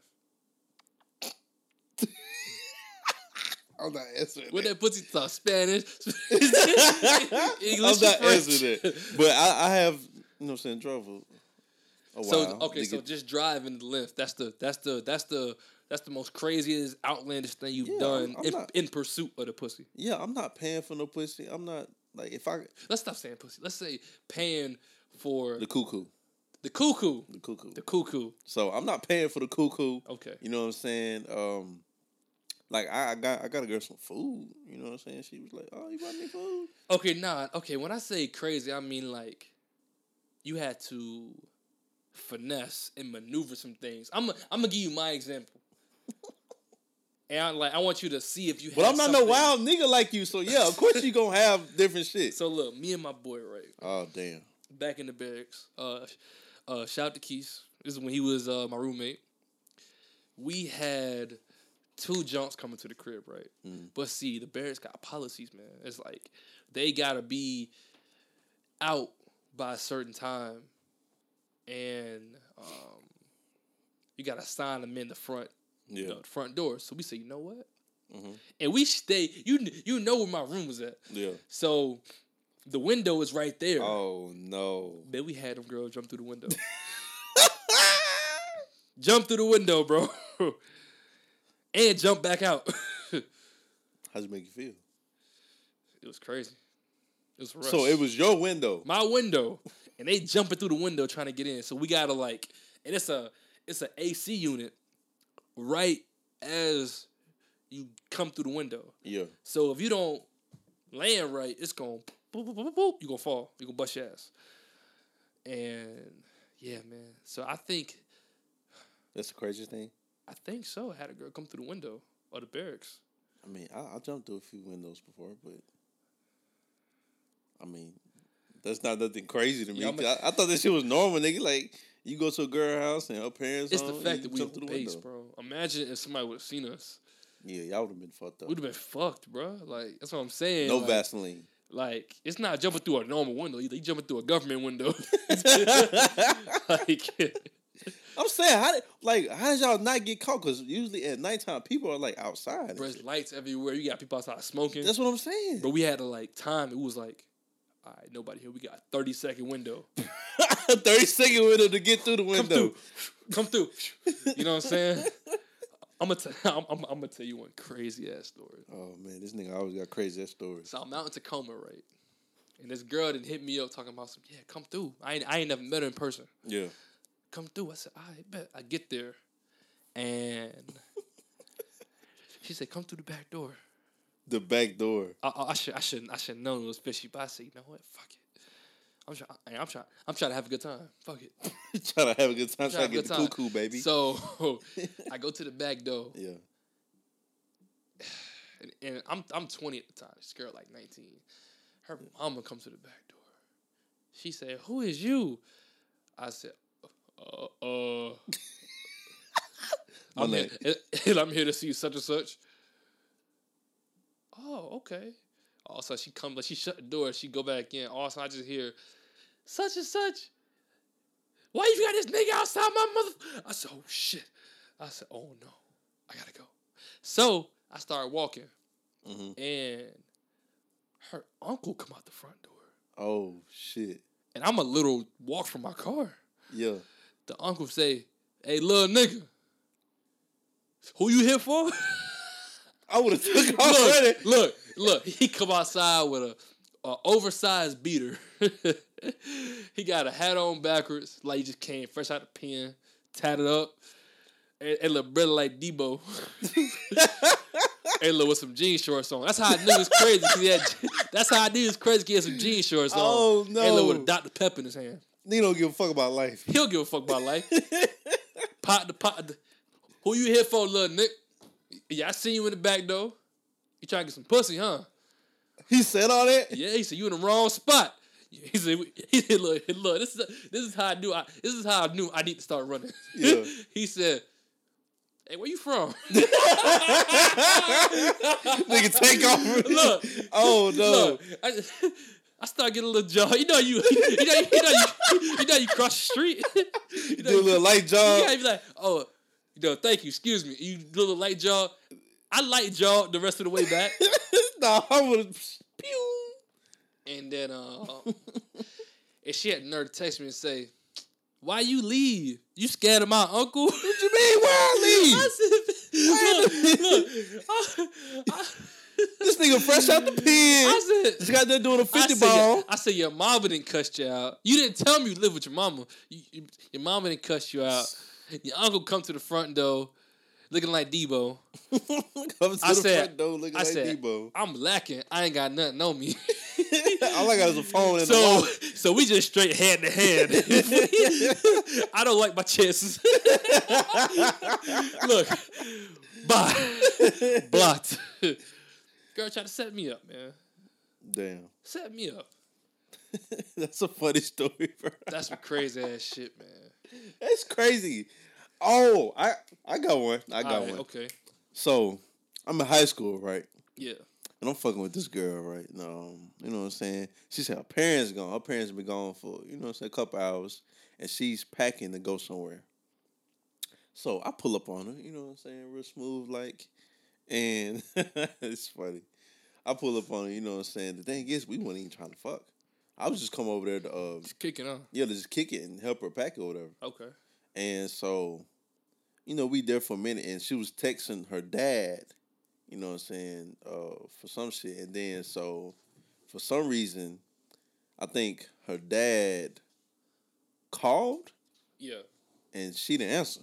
I'm not answering. What that pussy talk Spanish, I'm English, not French. answering that. But I, I have, you know, what I'm saying, drove a, a So while. okay, so just driving the lift. That's the that's the that's the that's the most craziest outlandish thing you've Yeah, done I'm- I'm in, not- in pursuit of the pussy. yeah, I'm not paying for no pussy. I'm not like if I Let's stop saying pussy. Let's say paying for the cuckoo, the cuckoo. the cuckoo. The cuckoo. So I'm not paying for the cuckoo. Okay. You know what I'm saying? Um, like I, I got I got a girl some food. You know what I'm saying? She was like, "Oh, you brought me food." Okay, nah. Okay, when I say crazy, I mean like you had to finesse and maneuver some things. I'm I'm gonna give you my example. And I, like I want you to see if you. But I'm not no wild nigga like you. So yeah, of course you gonna have different shit. So look, me and my boy, right? Oh damn. back in the barracks. Uh, uh, shout out to Keith. This is when he was uh, my roommate. We had two junks coming to the crib, right? But see, the Bears got policies, man. It's like they gotta be out by a certain time, and um, you gotta sign them in the front, you Yeah. know, the front door. So we say, you know what? Mhm. And we stay. You you know where my room was at. Yeah. So the window is right there. Oh no. Then we had them girls jump through the window. jump through the window, bro. and jump back out. How's it make you feel? it was crazy. It was rough. So it was your window. my window. And they jumping through the window trying to get in. So we gotta like and it's a it's a AC unit right as you come through the window. Yeah. So if you don't land right, it's going boop, boop, boop, boop, boop. You gonna fall. You gonna bust your ass. And yeah, man. So I think That's the craziest thing. I think so. I had a girl come through the window of the barracks. I mean, I, I jumped through a few windows before, but I mean, that's not nothing crazy to me. Yeah, a- I, I thought that shit was normal, nigga. Like you go to a girl house and her parents. It's the fact that we jump through the base, window. bro. Imagine if somebody would have seen us. Yeah, y'all would have been fucked up. We'd have been fucked, bro. Like that's what I'm saying. no like, Vaseline. Like it's not jumping through a normal window. Either. You jumping through a government window. like I'm saying, how did like how did y'all not get caught? Because usually at nighttime people are like outside. there's lights everywhere. You got people outside smoking. That's what I'm saying. But we had to like time. It was like, all right, nobody here. We got a 30 second window. Thirty second window to get through the Come window. through. Come through. You know what I'm saying? I'm gonna tell. I'm, I'm, I'm gonna tell you one crazy ass story. Oh man, this nigga always got crazy ass stories. So I'm out in Tacoma, right? And this girl didn't hit me up talking about some. Yeah, come through. I ain't, I ain't never met her in person. Yeah. Come through. I said, I bet. I get there, and she said, come through the back door. The back door. I, I, I should I should I should known it was fishy, but I said, you know what? Fuck it. I'm trying. I'm trying. I'm trying to have a good time. Fuck it. trying to have a good time, Trying trying to get the good cuckoo, baby. So I go to the back door, yeah. and, and I'm I'm 20 at the time. This girl like 19. Her mama comes to the back door. She said, "Who is you?" I said, "Uh, uh." I'm here, and I'm here to see such and such. Oh, okay. Also, she come, like she shut the door. She go back in. Also, I just hear such and such. Why you got this nigga outside my mother? I said, oh shit. I said, oh no, I gotta go. So I started walking, Mhm. and her uncle come out the front door, Oh shit. and I'm a little walk from my car. Yeah. The uncle say, "Hey, little nigga, who you here for?" I would have took off running. look, look, look. He come outside with a, a oversized beater. he got a hat on backwards, like he just came fresh out the pen, tatted up, and, and look brother like Debo. and look with some jean shorts on. That's how I knew it was crazy. had, that's how I knew it was crazy. He had some jean shorts on. Oh, no! And look with a. Dr Pepper in his hand. Nigga don't give a fuck about life. He don't give a fuck about life. pot the pot. The, who you here for, little Nick? Yeah, I seen you in the back though. You trying to get some pussy, huh? He said all that. Yeah, he said you in the wrong spot. He said, he said look, look, this is this is how I knew I this is how I knew I need to start running. Yeah. he said, Hey, where you from? Nigga take off. look, Oh no. look, I, I start getting a little jaw. You know you, you know, you know you, you know you cross the street. you know, Do a little light You jog. gotta be like, oh, you know, thank you, excuse me. You do a little light jaw. I light jaw the rest of the way back. nah, I would. Pew. And then uh and she had the nerve to text me and say, Why you leave? You scared of my uncle? What you mean? Why I leave? I said, look, look, I, I, This nigga fresh out the pen. I said, Just got there doing a I 50 said, ball. I said, your mama didn't cuss you out. You didn't tell me you live with your mama. You, you- your mama didn't cuss you out. Your uncle come to the front door looking like Debo. I the said, front door looking I like said, Debo. I'm lacking. I ain't got nothing on me. All I got is a phone and So, so we just straight hand to hand. I don't like my chances. Look, bye, blocked. Girl tried to set me up, man. Damn. Set me up. That's a funny story, bro. That's some crazy ass shit, man. That's crazy. Oh, I I got one. I got Alright, one. Okay. So I'm in high school, right? Yeah. And I'm fucking with this girl, right? Um, you know what I'm saying? She said her parents gone. Her parents been gone for, you know what I'm saying, a couple hours. And she's packing to go somewhere. So I pull up on her, you know what I'm saying, real smooth like. And it's funny. I pull up on her, you know what I'm saying. The thing is, we weren't even trying to fuck. I was just come over there to um Just kicking on. yeah, to just kick it and help her pack it or whatever. Okay. And so, you know, we there for a minute and she was texting her dad, you know what I'm saying, uh, for some shit. And then so for some reason, I think her dad called Yeah. and she didn't answer.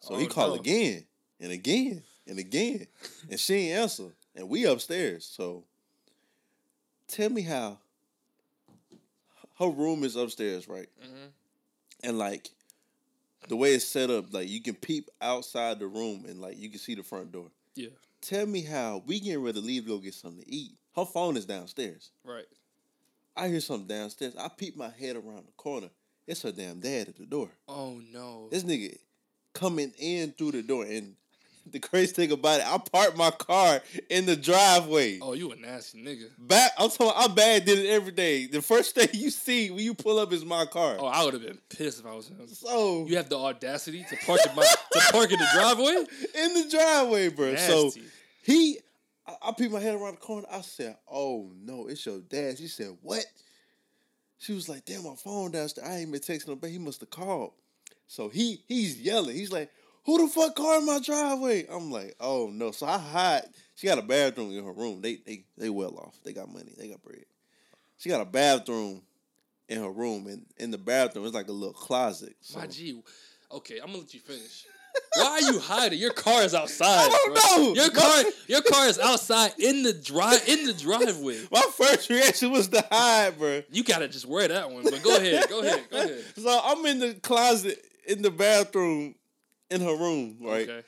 So he Oh, called no. again and again and again. and she didn't answer. And we upstairs. So tell me how her room is upstairs, right? Mhm. And like the way it's set up, like you can peep outside the room and like you can see the front door. Yeah. Tell me how we getting ready to leave to go get something to eat. Her phone is downstairs. Right. I hear something downstairs. I peep my head around the corner. It's her damn dad at the door. Oh no. This nigga coming in through the door. And the crazy thing about it, I parked my car in the driveway. Oh, you a nasty nigga. Back, I'm talking. I bad did it every day. The first thing you see when you pull up is my car. Oh, I would have been pissed if I was him. So You have the audacity to park in my to park in the driveway. in the driveway, bro. So he, I, I peeped my head around the corner. I said, "Oh no, it's your dad." She said, "What?" She was like, "Damn, my phone downstairs. I ain't been texting him, but he must have called." So he he's yelling. He's like, "Who the fuck car in my driveway?" I'm like, "Oh no!" So I hide. She got a bathroom in her room. They they they well off. They got money. They got bread. She got a bathroom in her room, and in the bathroom it's like a little closet. So. My G. Okay, I'm gonna let you finish. Why are you hiding? Your car is outside. I don't know. Your car, your car is outside in the drive in the driveway. My first reaction was to hide, bro. You gotta just wear that one. But go ahead, go ahead, go ahead. So I'm in the closet in the bathroom in her room, right? Okay.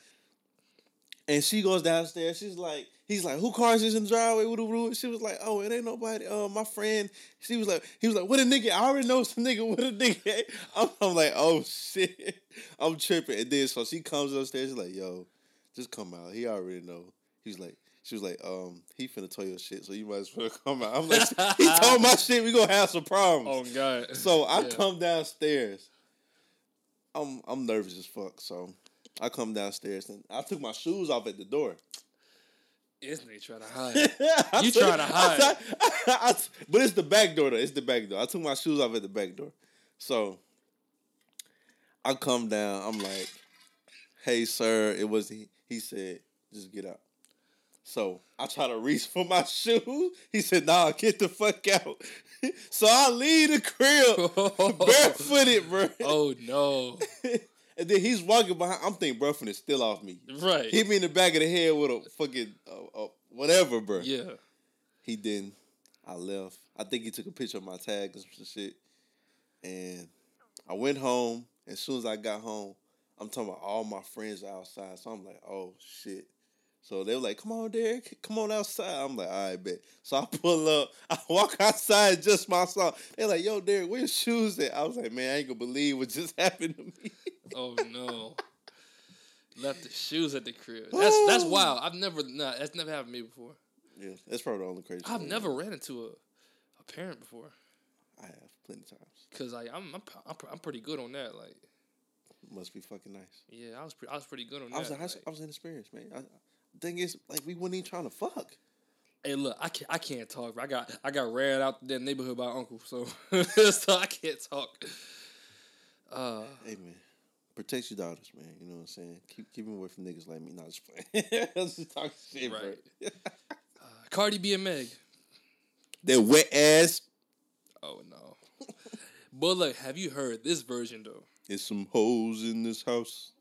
And she goes downstairs. She's like, he's like, who car is this in the driveway? Woo, woo. She was like, oh, it ain't nobody. Uh, my friend. She was like, he was like, what a nigga. I already know some nigga. What a nigga. I'm, I'm like, oh shit. I'm tripping. And then so she comes upstairs. She's like, yo, just come out. He already know. He was like, she was like, um, he finna tell your shit, so you might as well come out. I'm like, he told my shit. We gonna have some problems. Oh God. So I Yeah. come downstairs. I'm I'm nervous as fuck. So I come downstairs and I took my shoes off at the door. Isn't he trying to hide. You took- trying to hide. I- I- but it's the back door though. It's the back door. I took my shoes off at the back door. So I come down. I'm like, "Hey, sir." It was he. He said, "Just get out." So I try to reach for my shoe. He said, "Nah, get the fuck out." so I leave the crib barefooted, bro. Oh no. And then he's walking behind. I'm thinking, bro, finna still off me. Right. Hit me in the back of the head with a fucking uh, uh, whatever, bro. Yeah. He didn't. I left. I think he took a picture of my tag and some shit. And I went home. And as soon as I got home, I'm talking about all my friends outside. So I'm like, oh shit. So they were like, come on, Derek, come on outside. I'm like, all right, bet. So I pull up, I walk outside just my song. They're like, yo, Derek, where your shoes at? I was like, man, I ain't gonna believe what just happened to me. Oh no. Left the shoes at the crib. That's that's wild. I've never nah, that's never happened to me before. Yeah, that's probably the only crazy. I've never ran into a, a parent before. I have plenty of times. Cause like I'm I'm, I'm I'm pretty good on that. Like Must be fucking nice. yeah, I was pretty I was pretty good on I was that. like, I was inexperienced, man. I, thing is, like, we weren't even trying to fuck. Hey, look, I can't I can't talk. I got I got ran out that neighborhood by uncle, so so I can't talk. Uh, Hey, man, protect your daughters, man. You know what I'm saying? Keep keep them away from niggas like me. Not just playing. Just talking shit, Right. bro. Cardi B and Meg. That wet ass. Oh no. but look, have you heard this version though? It's some hoes in this house.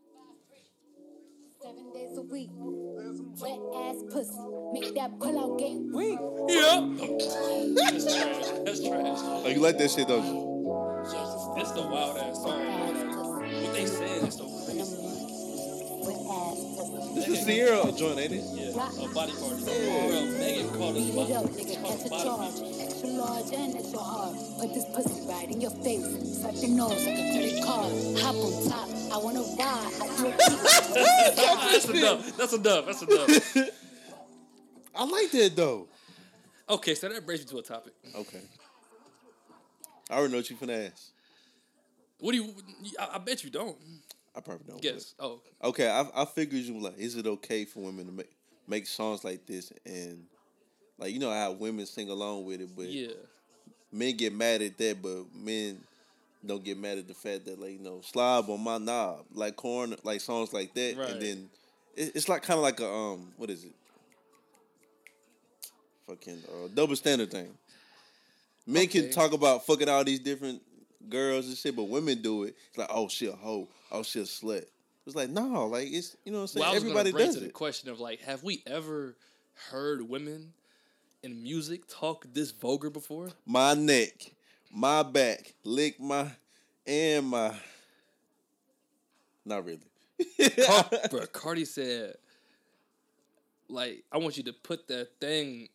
Seven days a week. Wet ass pussy. Make that pull out game weak. Yeah. That's trash. That's trash. Oh, you like that shit, don't you? It's the wild ass song. Like, what they saying is so crazy. This is Ciara joint, ain't it? Yeah, a body party. Bro, Megan called us Beat it body, nigga, called catch a charge. body. Extra large and extra hard. Put this pussy right in your face. Swipe your nose like a credit card. Hop on top. I wanna ride. I do a That's enough. That's enough. That's enough. I like that though. Okay, so that brings me to a topic. Okay. I already know what you finna ask. What do you? I, I bet you don't. I probably don't. Guess. Oh, Okay, I I figured you like, is it okay for women to make make songs like this and like you know how women sing along with it, but yeah. men get mad at that, but men don't get mad at the fact that like you know slob on my knob, like corn, like songs like that, Right. and then it, it's like kind of like a um what is it? Fucking uh, double standard thing. Men Okay. can talk about fucking all these different girls and shit, but women do it. It's like oh she a hoe, oh she a slut. It's like no, like it's you know what I'm saying. Well, I was Everybody does to the it. question of like, have we ever heard women in music talk this vulgar before? My neck, my back, lick my and my. Not really. Car- bro, Cardi said, like, I want you to put that thing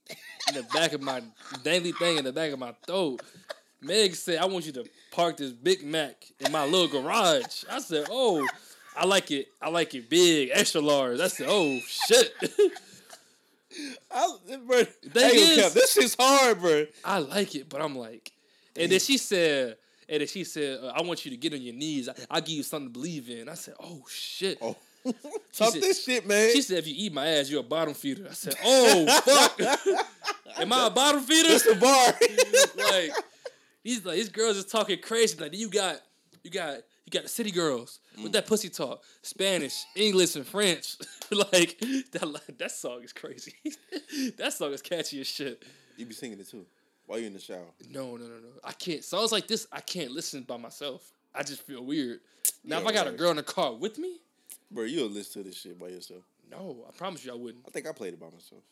in the back of my dangly thing in the back of my throat. Meg said, I want you to park this Big Mac in my little garage. I said, oh, I like it. I like it big, extra large. I said, oh shit. I, bro, Thing I ain't gonna is- this shit's hard, bro. I like it, but I'm like, and then she said, and then she said, uh, I want you to get on your knees. I, I'll give you something to believe in. I said, oh shit. Oh. Talk said- this shit, man. She said, if you eat my ass, you're a bottom feeder. I said, oh, fuck. Am I a bottom feeder? It's the bar. like, these like these girls is talking crazy. Like, you got, you got, got the city girls with mm. that pussy talk, Spanish, English, and French. like, that that song is crazy. that song is catchy as shit. you be singing it too while you're in the shower. No, no, no, no. I can't. Songs like this, I can't listen by myself. I just feel weird. Now, if I got a girl in the car with me, Bro, you'll listen to this shit by yourself. no, I promise you I wouldn't. I think I played it by myself.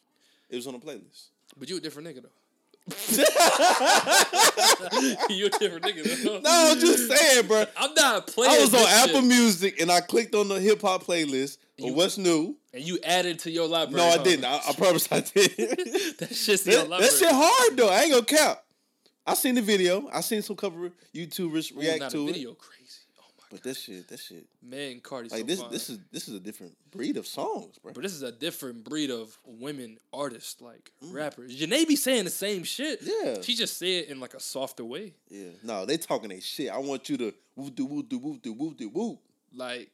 It was on a playlist. But you a different nigga though. you a different nigga though. No, I'm just saying, bro. I'm not playing. I was on Apple shit. Music and I clicked on the hip hop playlist of You- what's new. and you added to your library. No, I huh? didn't. I, I promise I did. that shit's in your that, library. that shit hard though. I ain't gonna count. I seen the video. I seen some cover YouTubers Ooh, react now to it. video crazy. But that shit, that shit. Man, Cardi, Like so this, fine. this is this is a different breed of songs, bro. But this is a different breed of women artists, like rappers. Jhené be saying the same shit. Mm. Yeah. She just say it in like a softer way. Yeah, no, they talking they shit. I want you to whoop do whoop do whoop do whoop do whoop. Like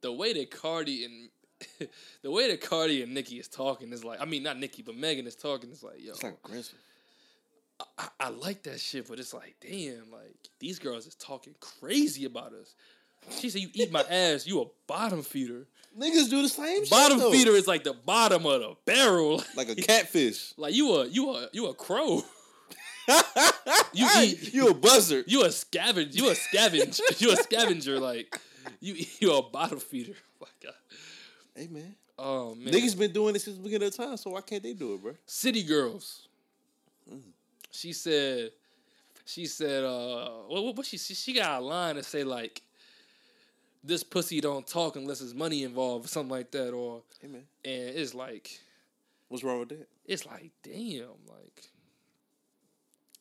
the way that Cardi and the way that Cardi and Nicki is talking is like I mean not Nicki, but Megan is talking is like, yo, It's like aggressive. I, I like that shit, but it's like, damn, like these girls is talking crazy about us. She said, "You eat my ass, you a bottom feeder." Niggas do the same shit. Bottom though. feeder is like the bottom of the barrel. like a catfish. Like you a you a you a crow. you eat you a buzzard. You a scavenger. You a scavenger. you a scavenger. Like you you a bottom feeder. Oh my god. Hey man. Oh man. Niggas been doing this since the beginning of time, so why can't they do it, bro? City girls. She said. She said. Uh. What? What? she, she? She got a line to say like. This pussy don't talk unless there's money involved or something like that, or Hey and it's like What's wrong with that? it's like damn like.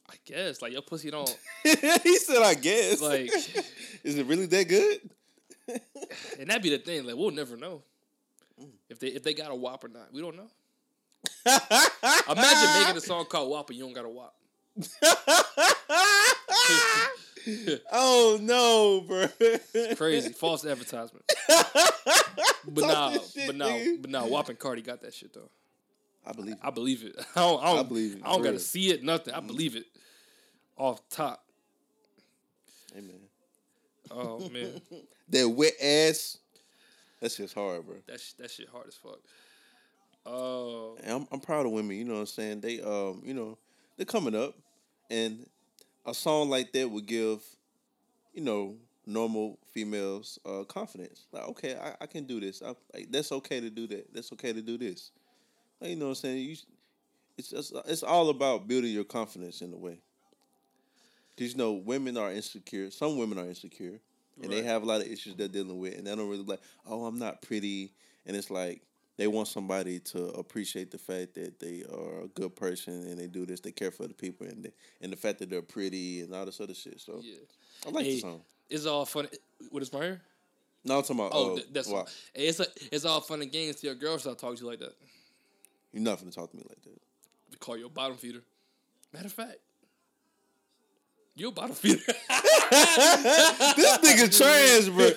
I guess like your pussy don't he said, I guess. like, is it really that good? and that'd be the thing. Like we'll never know if they if they got a WAP or not. We don't know. Imagine making a song called WAP and you don't got a WAP. oh no, bro. Crazy, false advertisement. But now, shit, but now, nigga. but now, WAP and Cardi got that shit though. I believe. I believe it. I don't. I, don't, I believe it, I don't gotta real. see it. Nothing. I believe it. Off top. Amen. Oh man, That wet ass. That's just hard, bro. that sh- that shit hard as fuck. Oh, And I'm I'm proud of women. You know what I'm saying? They um you know they're coming up, and a song like that would give, you know, normal females uh confidence. Like okay, I, I can do this. I, like that's okay to do that. That's okay to do this. Like, you know what I'm saying? You, it's just, it's all about building your confidence in a way. Because you know women are insecure. Some women are insecure, and they have a lot of issues they're dealing with, and they don't really like. Oh, I'm not pretty, and it's like they want somebody to appreciate the fact that they are a good person and they do this. They care for the people, and they, and the fact that they're pretty and all this other shit. So yeah. I like the Hey, song. It's all fun. What is my hair? No, I'm talking about. Oh, uh, th- that's wow. hey, it's a, it's all fun and games till your girl start talking to you like that. You're not gonna talk to me like that. They call you a bottom feeder. Matter of fact, you a bottom feeder. this nigga trans, bro.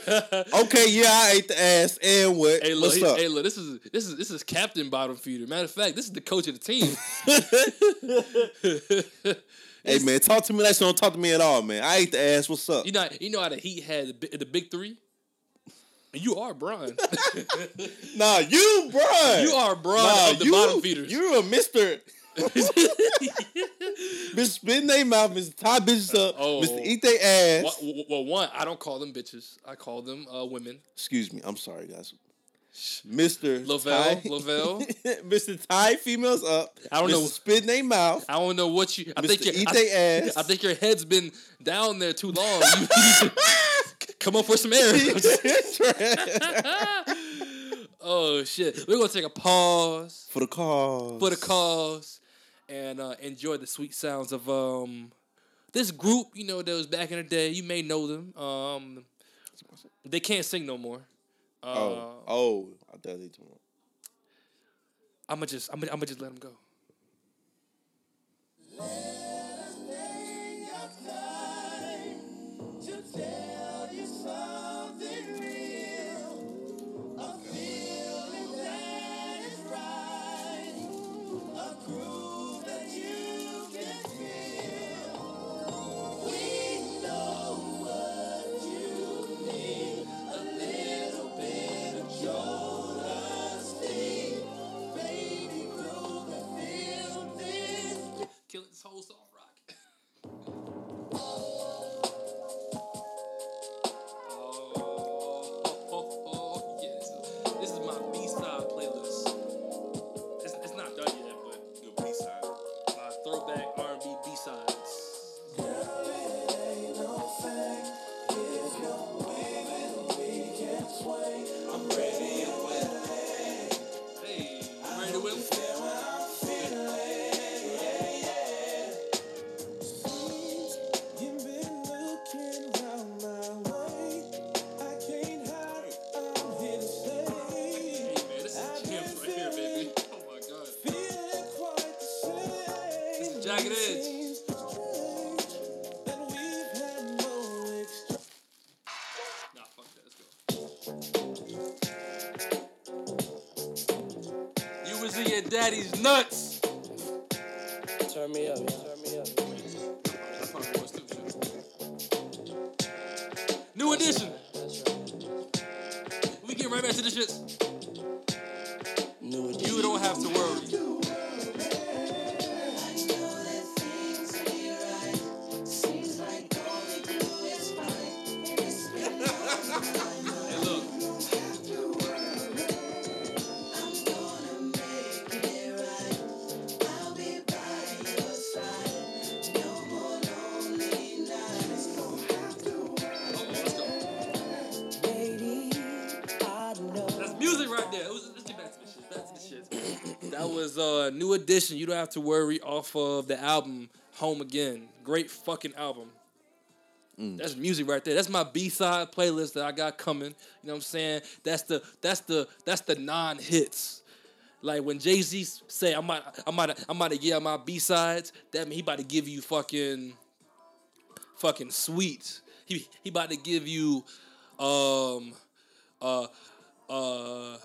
Okay, yeah, I ate the ass, and what? hey, look, What's up? hey, look, this is this is this is captain bottom feeder. Matter of fact, this is the coach of the team. Hey man, talk to me like you don't talk to me at all, man. I ate the ass. What's up? you know, you know how the Heat had the, the big three. And you are Bron. Nah, you, bro. you are Bron Nah, of the you, bottom feeders. You're a Mister. Bitch, spit in their mouth, Mister tie bitches up, Oh. Mister eat their ass. well, well, one, I don't call them bitches. I call them uh, women. Excuse me, I'm sorry, guys. Mister Lavelle, Lavelle. Mister tie females up. I don't know. Mr. Spit in their mouth. I don't know what you. I think Mr. your, Eat I, they ass. I think your head's been down there too long. You, you need to come up for some air. oh shit! We're gonna take a pause For the cause. for the cause and uh, enjoy the sweet sounds of um this group. You know, that was back in the day. You may know them. Um, they can't sing no more. Uh, Oh, oh, I thought they told I'ma just, I'ma, I'ma just let them go. Daddy's nuts. New edition. You don't have to worry off of the album Home Again. Great fucking album. That's music right there. That's my B side playlist that I got coming. You know what I'm saying? That's the that's the that's the non hits. Like when Jay Z say I'm might I'm might I might yeah my B sides. That mean he about to give you fucking fucking sweet. He he about to give you um uh uh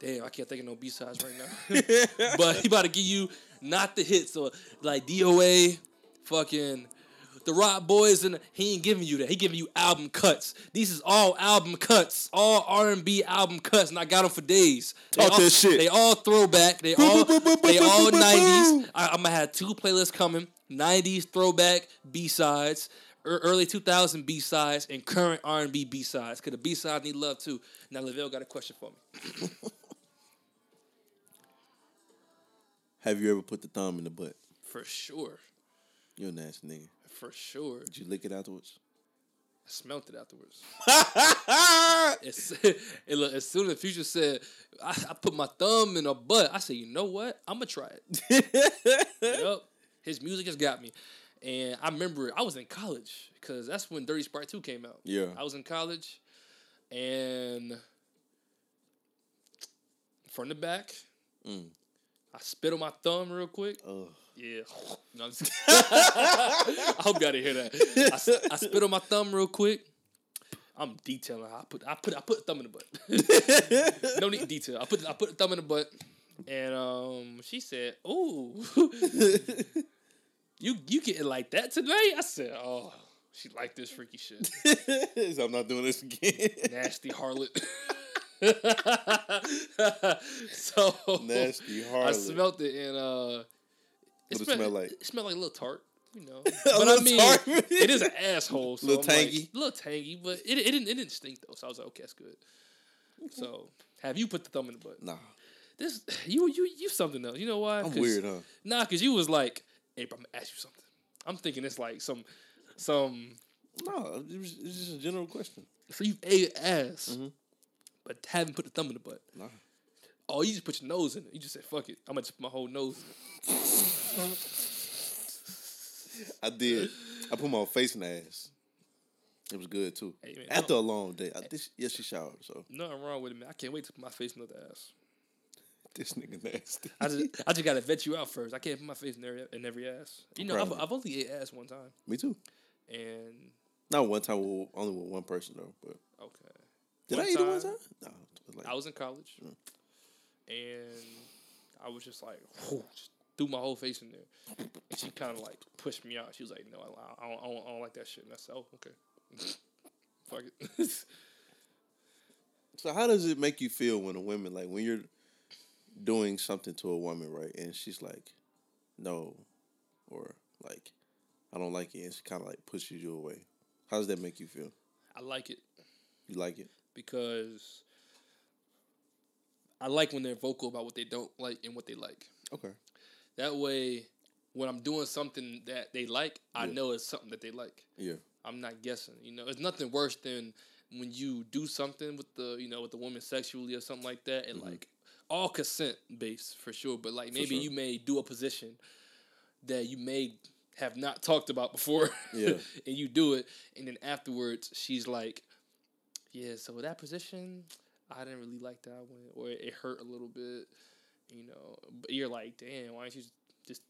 damn I can't think of no B sides right now. but he about to give you not the hits or like DOA, fucking the Roc Boys, and he ain't giving you that. He giving you album cuts. These is all album cuts, all R and B album cuts, and I got them for days. They Talk all, that shit. They all throwback. They all they all nineties. I'm gonna have two playlists coming: nineties throwback B sides. Early 2000 B sides and current R and B B sides. Cause the B sides need love too. Now Lavelle got a question for me. Have you ever put the thumb in the butt? For sure. You're a nasty nigga. For sure. Did you lick it afterwards? I smelt it afterwards. It's, it look, as soon as Future said, I, I put my thumb in a butt, I said, you know what? I'm going to try it. yep. His music has got me. And I remember I was in college because that's when Dirty Sprite 2 came out. Yeah. I was in college and from the back, Mm. I spit on my thumb real quick. Ugh. Yeah. No, I'm just I hope y'all didn't hear that. I spit on my thumb real quick. I'm detailing. I put I put I put a thumb in the butt. no need detail. I put I put a thumb in the butt, and um, she said, "Ooh, you you getting like that tonight?" I said, "Oh, she like this freaky shit, so I'm not doing this again. nasty harlot." so Nasty I harlot. smelt it and uh, What it smell like? It smelled like a little tart, you know. A but I mean, tart? it is an asshole. So Little I'm like, tangy? a little tangy, but it, it didn't it didn't stink though. So I was like, okay, that's good. So have you put the thumb in the butt? Nah, This you you you something else. You know why? I'm weird, huh? Nah, cause you was like, hey, bro, I'm gonna ask you something. I'm thinking it's like some some. No, it was, it's just a general question. So you ate ass, Mm-hmm. But haven't put the thumb in the butt. Nah. Oh, you just put your nose in it. You just said, fuck it. I'm gonna just put my whole nose. in it. I did. I put my face in the ass. It was good too. Hey, man, After a long day, I, this, yes, she showered. So Nothing wrong with it, man. I can't wait to put my face in the ass. this nigga nasty. I just, I just gotta vet you out first. I can't put my face in every, in every ass. You know, I've, I've only ate ass one time, Me too. and Not one time, only with one person though. But okay. Did One I eat it one time- time? No, like, I was in college, mm. and I was just like, just threw my whole face in there. And she kind of like pushed me out. She was like, "No, I, I, don't, I, don't, I don't like that shit." And I said, "Oh, okay, fuck it." So how does it make you feel when a woman like when you're doing something to a woman, right? And she's like, no, or like, I don't like it, and she kind of like pushes you away. How does that make you feel? I like it You like it? Because I like when they're vocal about what they don't like and what they like. Okay. That way, when I'm doing something that they like, I Yeah. know it's something that they like. Yeah. I'm not guessing. You know, it's nothing worse than when you do something with the, you know, with the woman sexually or something like that, and mm-hmm. like all consent based for sure. But like maybe sure. you may do a position that you may have not talked about before, Yeah. and you do it, and then afterwards she's like, "Yeah, so that position, I didn't really like that one, or it hurt a little bit." You know, but you're like, "Damn, why don't you just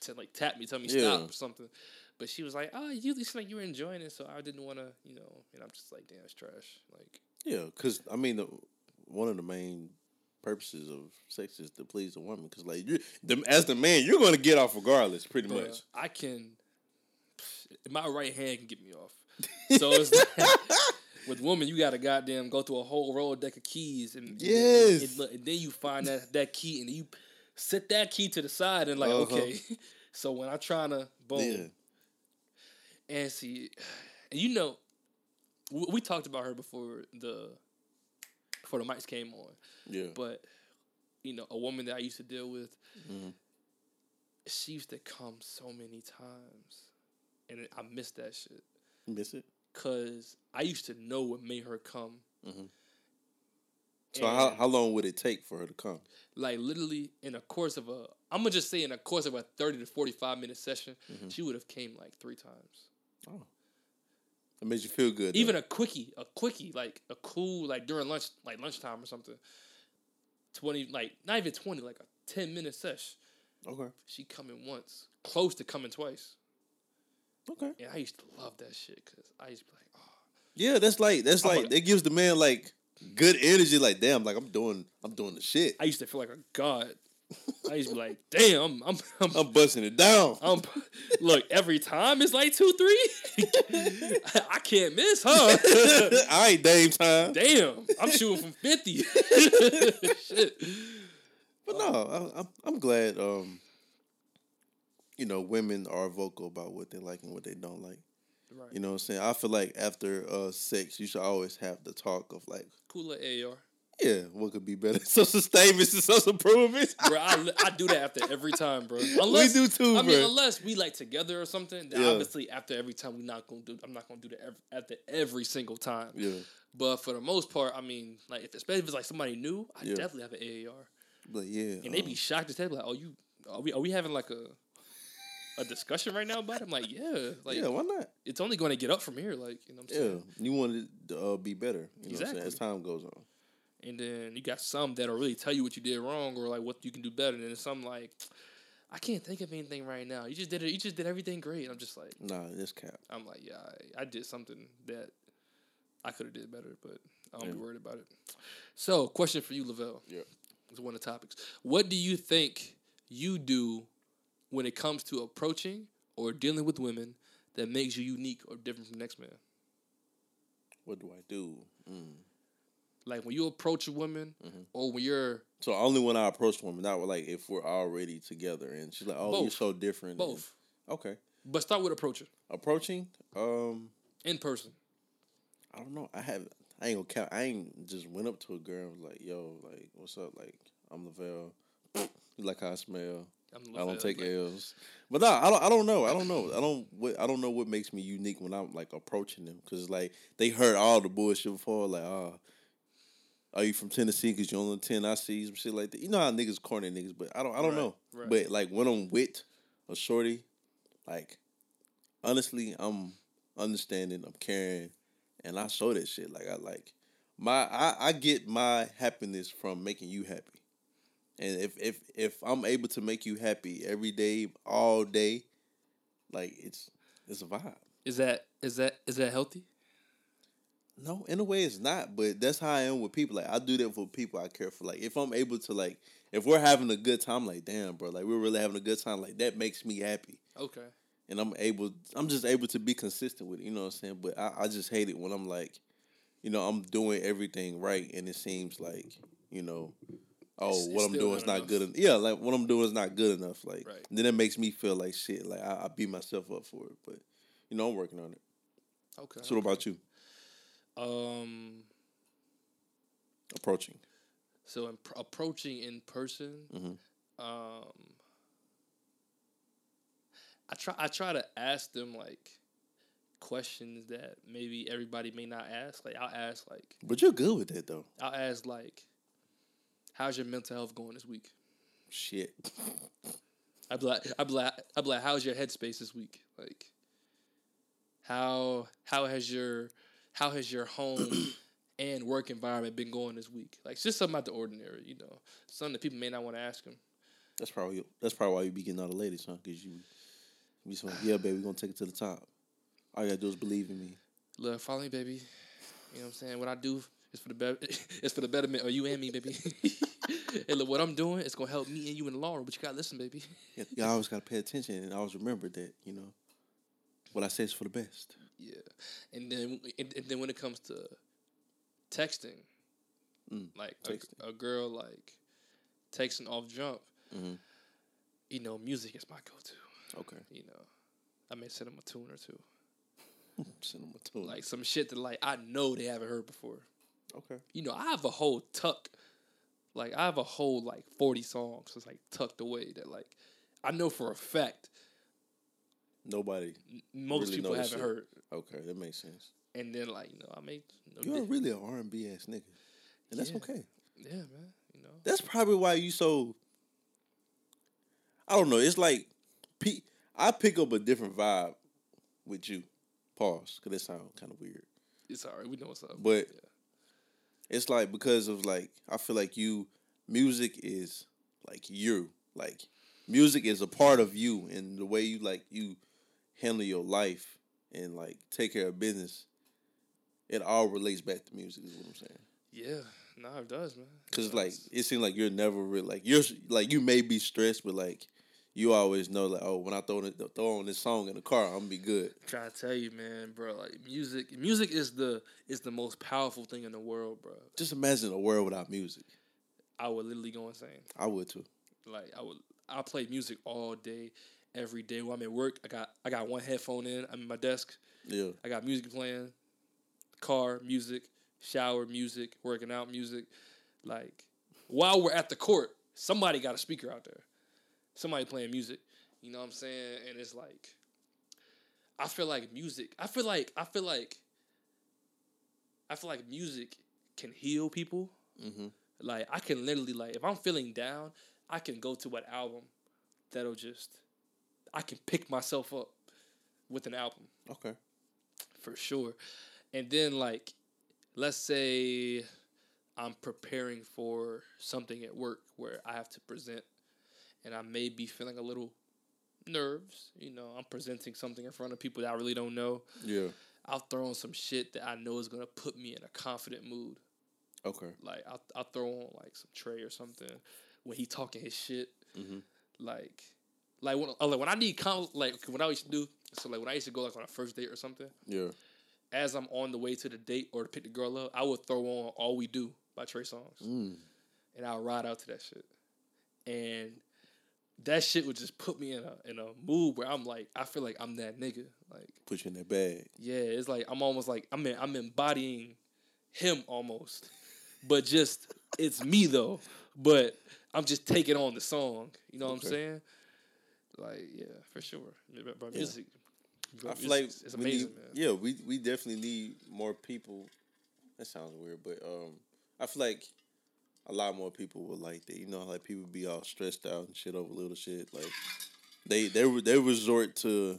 to like tap me, tell me Yeah. stop or something. But she was like, "Oh, you seem like you were enjoying it, so I didn't want to, you know." And I'm just like, "Damn, it's trash." Like, Yeah, because I mean, the, one of the main purposes of sex is to please the woman. Because like you, the, as the man, you're going to get off regardless, pretty but much. I can, my right hand can get me off. So it's like, with women, you got to goddamn go through a whole roll deck of keys, and, and then- Yes. and, look, and then you find that that key, and you set that key to the side, and like, Uh-huh. okay. So when I'm trying to boom, Yeah. and see, and you know, we, we talked about her before the before the mics came on. Yeah. But you know, a woman that I used to deal with, Mhm. she used to come so many times, and I miss that shit. Miss it. Cause I used to know what made her come. Mhm. So how, And- how long would it take for her to come? Like literally in a course of a, I'm gonna just say in a course of a thirty to forty five minute session, Mhm. she would have came like three times. Oh, it makes you feel good. Even a quickie, a quickie, like a cool, like during lunch, like lunchtime or something. Twenty, like not even twenty, like a ten minute sesh. Okay. She coming once, close to coming twice. Okay. And I used to love that shit because I used to be like, oh, yeah, that's like that's I'm like a- that gives the man like good energy. Like damn, like I'm doing I'm doing the shit. I used to feel like a god. I used to be like, damn, I'm, I'm, I'm, I'm busting it down. I'm look every time it's like two, three. I can't miss, huh? I ain't Dame time. Damn, I'm shooting from fifty. Shit. But no, I, I'm I'm glad. Um, you know, women are vocal about what they like and what they don't like. Right. You know what I'm saying? I feel like after uh sex, you should always have the talk of like, Cooler AR. yeah, what could be better? Social statements and social improvements. Bro, I, I do that after every time, bro. Unless, we do too, I mean, unless we like together or something, then Yeah. obviously after every time we not gonna do. I'm not gonna do that ev- after every single time. Yeah. But for the most part, I mean, like if especially if it's like somebody new, I Yeah. definitely have an AAR, But yeah, and they um, be shocked to hell. Like, oh, you are we are we having like a a discussion right now about it? I'm like, yeah, like yeah, why not? it's only going to get up from here. Like, you know what I'm Yeah, saying? you want it to uh, be better. You know what I'm saying? Exactly. As time goes on. And then you got some that'll really tell you what you did wrong or like what you can do better. And then some like, I can't think of anything right now. You just did it. You just did everything great. I'm just like, Nah, this cap. I'm like, yeah, I, I did something that I could have did better, but I don't be worried about it. So, question for you, Lavelle. Yeah. It's one of the topics. What do you think you do when it comes to approaching or dealing with women that makes you unique or different from the next man? What do I do? Mm. Like when you approach a woman Mm-hmm. or when you're So only when I approach women, not like if we're already together and she's like, "Oh, you're so different." and- both. okay. But start with approaching Approaching. Um, in person. I don't know. I have. I ain't gonna count. I ain't just went up to a girl and was like, "Yo, like, what's up? Like, I'm Lavelle. You like how I smell? I'm I don't take like- L's." But no, I don't. I don't know. I don't know. I don't. What I don't know what makes me unique when I'm like approaching them because like they heard all the bullshit before. Like, oh, are you from Tennessee? Because you're only ten. I see some shit like that. You know how niggas corny niggas, but I don't. I don't Right, know. right. But like when I'm with a shorty, like honestly, I'm understanding. I'm caring, and I show that shit. Like I like my. I, I get my happiness from making you happy. And if if if I'm able to make you happy every day, all day, like it's it's a vibe. Is that is that is that healthy? No, in a way it's not, but that's how I am with people. Like I do that for people I care for. Like if I'm able to like if we're having a good time, like damn, bro, like we're really having a good time, like that makes me happy. Okay. And I'm able I'm just able to be consistent with it, you know what I'm saying? But I, I just hate it when I'm like, you know, I'm doing everything right and it seems like, you know, oh, It's- it's what I'm doing is not enough. good enough. Yeah, like what I'm doing is not good enough. Like Right. then it makes me feel like shit. Like I, I beat myself up for it. But you know, I'm working on it. Okay. So what about you? Um. Approaching. So in, approaching in person, Mhm. um, I try I try to ask them like questions that maybe everybody may not ask. Like I'll ask like But you're good with that though. I'll ask like, "How's your mental health going this week?" Shit. I'd be like, I'd be like, I'd be like, "How's your headspace this week?" Like, how how has your how has your home and work environment been going this week? Like, it's just something out the ordinary, you know, something that people may not want to ask them. That's probably that's probably why you be getting all the ladies, huh? Because you, you just want, yeah, baby, we gonna take it to the top. All you gotta do is believe in me. Look, follow me, baby. You know what I'm saying? What I do is for the better. it's for the betterment of you and me, baby. and look, what I'm doing it's gonna help me and you and Laura. But you gotta listen, baby. You, you always gotta pay attention and I always remember that you know what I say is for the best. Yeah, and then and, and then when it comes to texting, Mm, like texting. A, a girl like texting off jump, Mhm. you know, music is my go-to. Okay. You know, I may send them a tune or two, Send them a tune. like some shit that like I know they haven't heard before. Okay. You know, I have a whole tuck, like I have a whole like forty songs that's like tucked away that like I know for a fact Nobody. most really people haven't shit. heard. Okay, that makes sense. And then like you know I make you You're know, really an R and B ass nigga, and that's Yeah. okay. yeah man you know That's probably why you so. I don't know. It's like, I pick up a different vibe with you. Pause, because that sounds kind of weird. it's alright we know what's up But it's like because of like I feel like you music is like you. Like music is a part of you and the way you like you handle your life and like take care of business. It all relates back to music is what I'm saying. yeah no it does man It Cause does. like it seems like you're never really like you're like you may be stressed, but like you always know like oh when I throw throw on this song in the car I'm gonna be good. trying to tell you man bro like music music is the is the most powerful thing in the world bro Just imagine a world without music. I would literally go insane I would too. like I would I play music all day every day while I'm at work I got I got one headphone in I'm at my desk Yeah. I got music playing car music shower music working out music like while we're at the court somebody got a speaker out there somebody playing music you know what I'm saying and it's like I feel like music I feel like I feel like I feel like music can heal people Mm-hmm. like I can literally like if I'm feeling down, I can go to an album that'll just I can pick myself up with an album Okay. for sure. And then like let's say I'm preparing for something at work where I have to present and I may be feeling a little nerves, you know, I'm presenting something in front of people that I really don't know. Yeah. I'll throw on some shit that I know is going to put me in a confident mood. Okay. Like I'll, I'll throw on like some Trey or something when he talking his shit. Mm-hmm. Like, like when uh, like when I need com- like what I used to do. So like when I used to go like on a first date or something. Yeah. As I'm on the way to the date or to pick the girl up, I would throw on "All We Do" by Trey Songz, Mm. and I'll ride out to that shit. And that shit would just put me in a in a mood where I'm like, I feel like I'm that nigga. Like, Put you in that bag. yeah, it's like I'm almost like I'm in, I'm embodying him almost, but just it's me though. But I'm just taking on the song. You know what Okay. I'm saying? Like yeah, for sure. Yeah, But, but Yeah. music, I feel like it's amazing, need, man. Yeah, we we definitely need more people. That sounds weird, but um, I feel like a lot more people would like that. You know, like people be all stressed out and shit over little shit. Like they they they resort to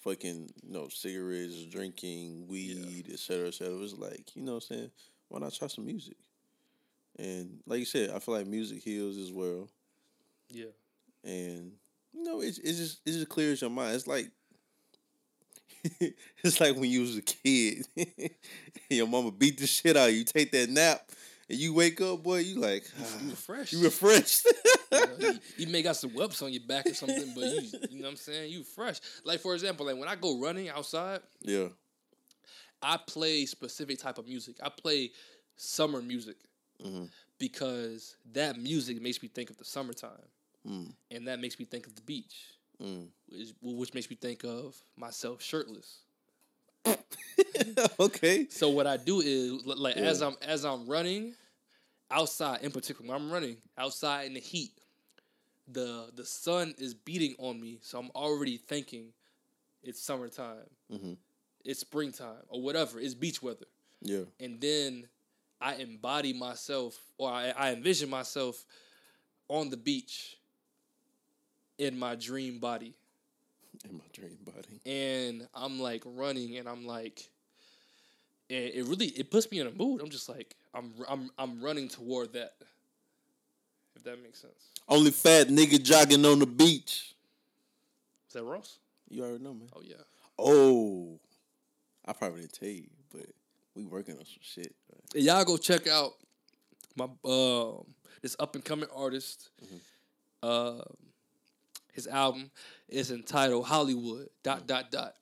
fucking you know cigarettes, drinking, weed, et cetera, et cetera. It's like you know what I'm saying. Why not try some music? And like you said, I feel like music heals as well. Yeah. and you know it's it's just it just clears your mind. It's like it's like when you was a kid, and your mama beat the shit out. of You take that nap, and you wake up, boy. You like ah, You refreshed. you refreshed. You, know, you, you may got some webs on your back or something, but you you know what I'm saying? You fresh. Like for example, like when I go running outside, yeah, I play specific type of music. I play summer music mm-hmm. because that music makes me think of the summertime, mm. and that makes me think of the beach, Mm. which, which makes me think of myself shirtless. okay. So what I do is li- like as I'm as I'm running outside, in particular, when I'm running outside in the heat, the the sun is beating on me, so I'm already thinking it's summertime, Mm-hmm. it's springtime, or whatever. It's beach weather. Yeah. and then I embody myself, or I, I envision myself on the beach in my dream body, In my dream body. and I'm like running, and I'm like, and it really it puts me in a mood. I'm just like I'm I'm I'm running toward that. If that makes sense. Only fat nigga jogging on the beach. Is that Ross? You already know, man. Oh yeah. Oh, I probably didn't tell you, but we working on some shit. And y'all go check out my um this up and coming artist. Uh, his album is entitled Hollywood. Dot dot dot.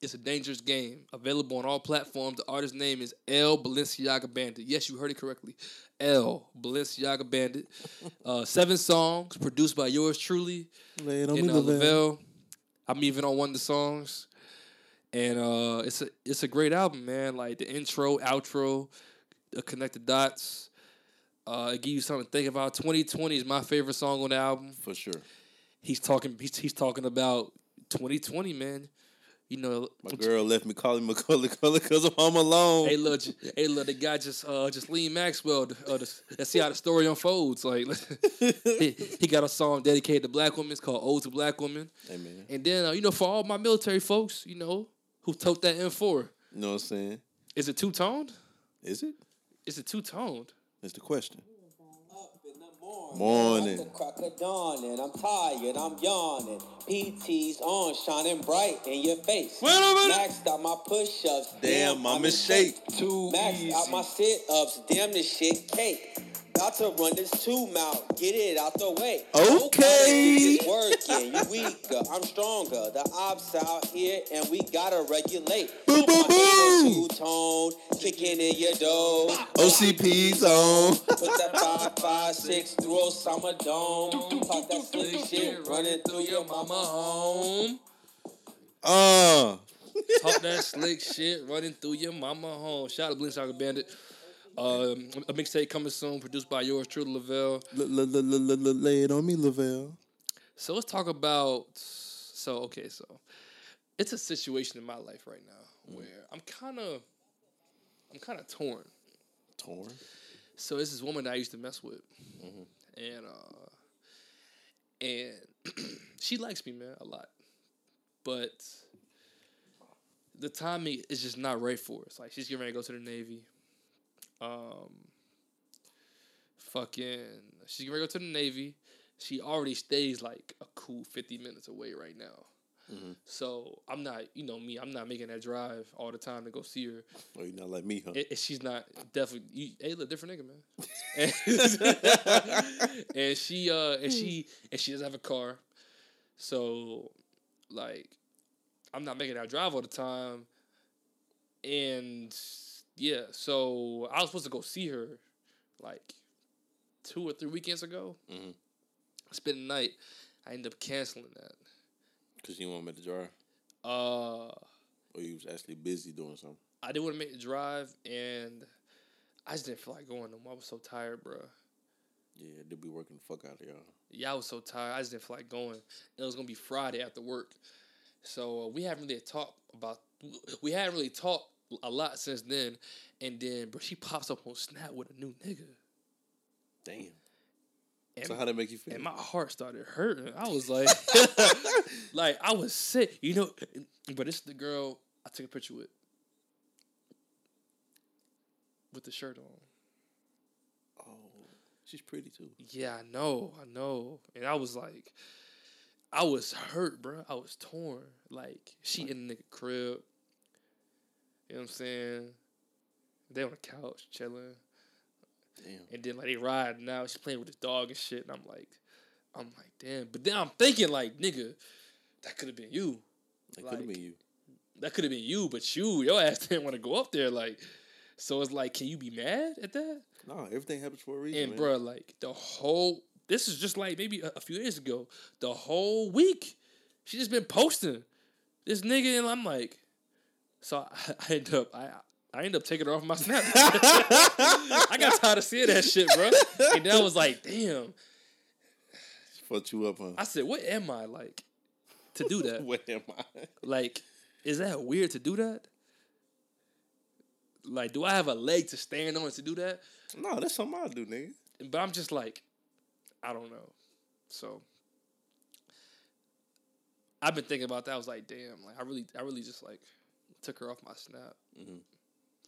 It's a dangerous game. Available on all platforms. The artist's name is L Balenciaga Bandit. Yes, you heard it correctly. L Balenciaga Bandit. Uh, seven songs produced by yours truly. Lay it on and uh, Lavelle. Lavelle. I'm even on one of the songs, and uh, it's a it's a great album, man. Like the intro, outro, the connected dots. Uh, it gives you something to think about. 2020 is my favorite song on the album. For sure. He's talking. He's, he's talking about 2020, man. You know, My girl left me calling Culkin because I'm home alone. Hey, look, hey, look, the guy just, uh, just Lee Maxwell. Uh, the, let's see how the story unfolds. Like, he, he got a song dedicated to black women. It's called "Ode to Black Women." Amen. And then, uh, you know, for all my military folks, you know, who tote that M4, You know what I'm saying? is it two toned? Is it? Is it two toned? That's the question. At Morning. the crack of dawn and I'm tired, I'm yawning. PT's on, shining bright in your face. Wait a minute. Maxed out my push-ups. Damn, I'm in shape. Too Maxed out my sit-ups. Damn, this shit cake. About to run this tube out. Get it out the way. Okay. It's working. You weaker. I'm stronger. The ops out here and we gotta regulate. Boo, boo, boo. Two-tone. Kicking in your dough. OCP's on. Put that five, five, six through Osama Dome. Pop that slick shit running through your mama home. Uh. Talk that slick shit running through your mama home. Shout out to Balenciaga Bandit. Um, a mixtape coming soon, produced by yours truly, Lavelle. Lay it on me, Lavelle. So let's talk about. So okay, so it's a situation in my life right now where I'm kind of, I'm kind of torn. Torn. So this is a woman that I used to mess with, and uh, and she likes me, man, a lot, but the timing is just not right for us. Like she's getting ready to go to the Navy. Um, fucking, she's gonna go to the Navy. She already stays like a cool fifty minutes away right now. So I'm not, you know me, I'm not making that drive all the time to go see her. Oh, you're not like me, huh? And, and she's not definitely. You, hey, look, different nigga, man. And, and she, uh, and she, and she doesn't have a car, so like, I'm not making that drive all the time. And yeah, so I was supposed to go see her, like, two or three weekends ago. Mhm. Spend the night. I ended up canceling that. Because you want me to drive? Uh, Or you was actually busy doing something? I didn't want to make the drive, and I just didn't feel like going no more. I was so tired, bro. Yeah, they be working the fuck out of y'all. Yeah, I was so tired. I just didn't feel like going. It was gonna be Friday after work, so uh, we haven't really talked about. We hadn't really talked a lot since then. And then, bro, she pops up on Snap with a new nigga. Damn. And, So how that make you feel? and my heart started hurting. I was like, like I was sick, you know. But is the girl I took a picture with, with the shirt on. Oh, she's pretty too. Yeah, I know, I know. And I was like, I was hurt, bro. I was torn. Like, she in the crib. You know what I'm saying? They on the couch chilling. Damn. And then like they ride now. She's playing with his dog and shit. And I'm like, I'm like, damn. But then I'm thinking like, nigga, that could have been you. That could have been you. That could have been you, but you, your ass didn't want to go up there. Like, so it's like, can you be mad at that? No, everything happens for a reason. And man. bro, like the whole this is just like maybe a, a few days ago. The whole week, she just been posting this nigga, and I'm like, so I, I end up I I end up taking her off my snap. I got tired of seeing that shit, bro. And then I was like, damn. Fucked you up, huh? I said, what am I like to do that? what am I? Like, is that weird to do that? Like, do I have a leg to stand on to do that? No, that's something I do, nigga. But I'm just like, I don't know. So I've been thinking about that. I was like, damn, like I really, I really just like took her off my snap Mhm.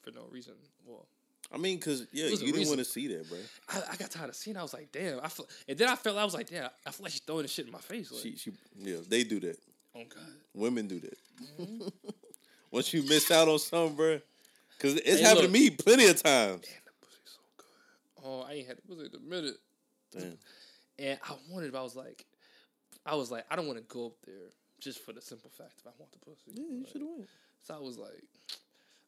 for no reason. Well, I mean, cause yeah, It was a you didn't want to see that, bro. I, I got tired of seeing. it. I was like, damn. I feel, and then I felt I was like, damn. I feel like she's throwing this shit in my face. Like, She, she, yeah, they do that. oh god. Women do that. Mm-hmm. Once you miss out on something, bro, because it's Hey, happened look. to me plenty of times. Oh, I ain't had it was it a minute. Damn. And I wanted, but I was like, I was like, I don't want to go up there just for the simple fact if I want the pussy. Yeah, you Like, should have went. So I was like,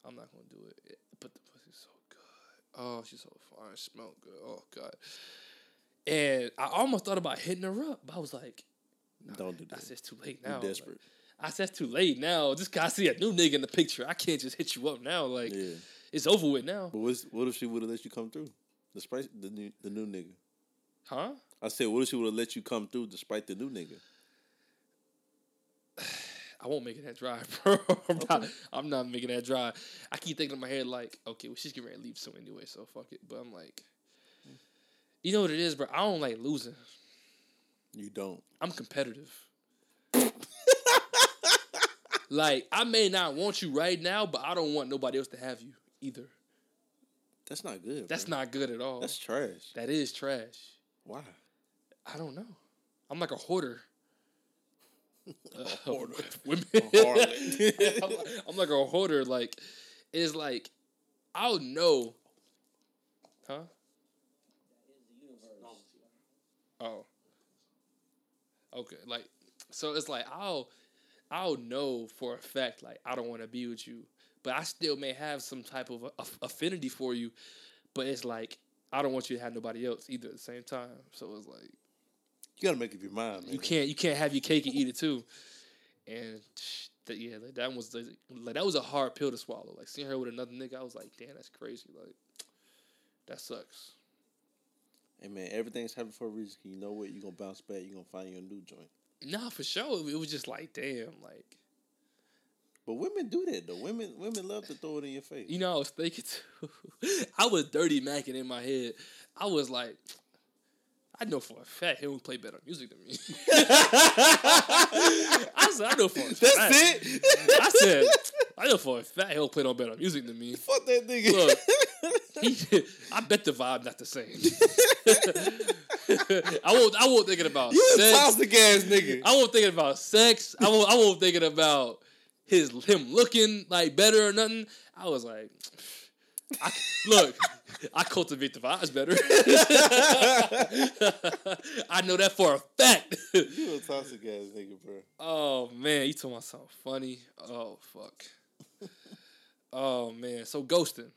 I'm not gonna do it. But the pussy's so good. Oh, she's so fine. Smell good. Oh god. And I almost thought about hitting her up, but I was like, Don't do that. I said it's too late You're now. desperate. Like, I said it's too late now. Just 'cause I see a new nigga in the picture. I can't just hit you up now. Like Yeah. it's over with now. But what's, what if she would have let you come through, despite the new the new nigga? Huh? I said, what if she would have let you come through despite the new nigga? I won't make it that drive, bro. I'm, not, I'm not making that drive. I keep thinking in my head like, okay, well, she's getting ready to leave soon anyway, so fuck it. But I'm like, you know what it is, bro? I don't like losing. You don't. I'm competitive. like, I may not want you right now, but I don't want nobody else to have you either. That's not good. That's bro. not good at all. That's trash. that is trash. Why? I don't know. I'm like a hoarder. Uh, hoarder. Women. A. I'm, like, I'm like a hoarder. Like, it's like, I'll know. Huh? Oh. Okay. Like, so it's like I'll, I'll know for a fact like I don't want to be with you, but I still may have some type of a, affinity for you, but it's like I don't want you to have nobody else either at the same time. So it's like You gotta make up your mind, man. you can't you can't have your cake and eat it too. And that yeah, like, that was the, like that was a hard pill to swallow. Like seeing her with another nigga, I was like, damn, that's crazy. Like that sucks. Hey man, everything's happening for a reason. You know what? You're gonna bounce back. You're gonna find your new joint. Nah, for sure. It was just like, damn, like But women do that though. Women women love to throw it in your face. you know, I was thinking too. I was dirty macking in my head. I was like, I know for a fact he don't play better music than me. I said, I know for a fact. That's it. I said, I know for a fact he'll play no better music than me. Fuck that nigga. Look, he, I bet the vibe not the same. I won't. I won't thinking about you sex. toxic ass nigga. I won't thinking about sex. I won't. I won't thinking about his him looking like better or nothing. I was like, I, look, I cultivate the vibes better. I know that for a fact. you a toxic ass nigga, bro. Oh man, you talking about something funny? Oh fuck. Oh man, so ghosting.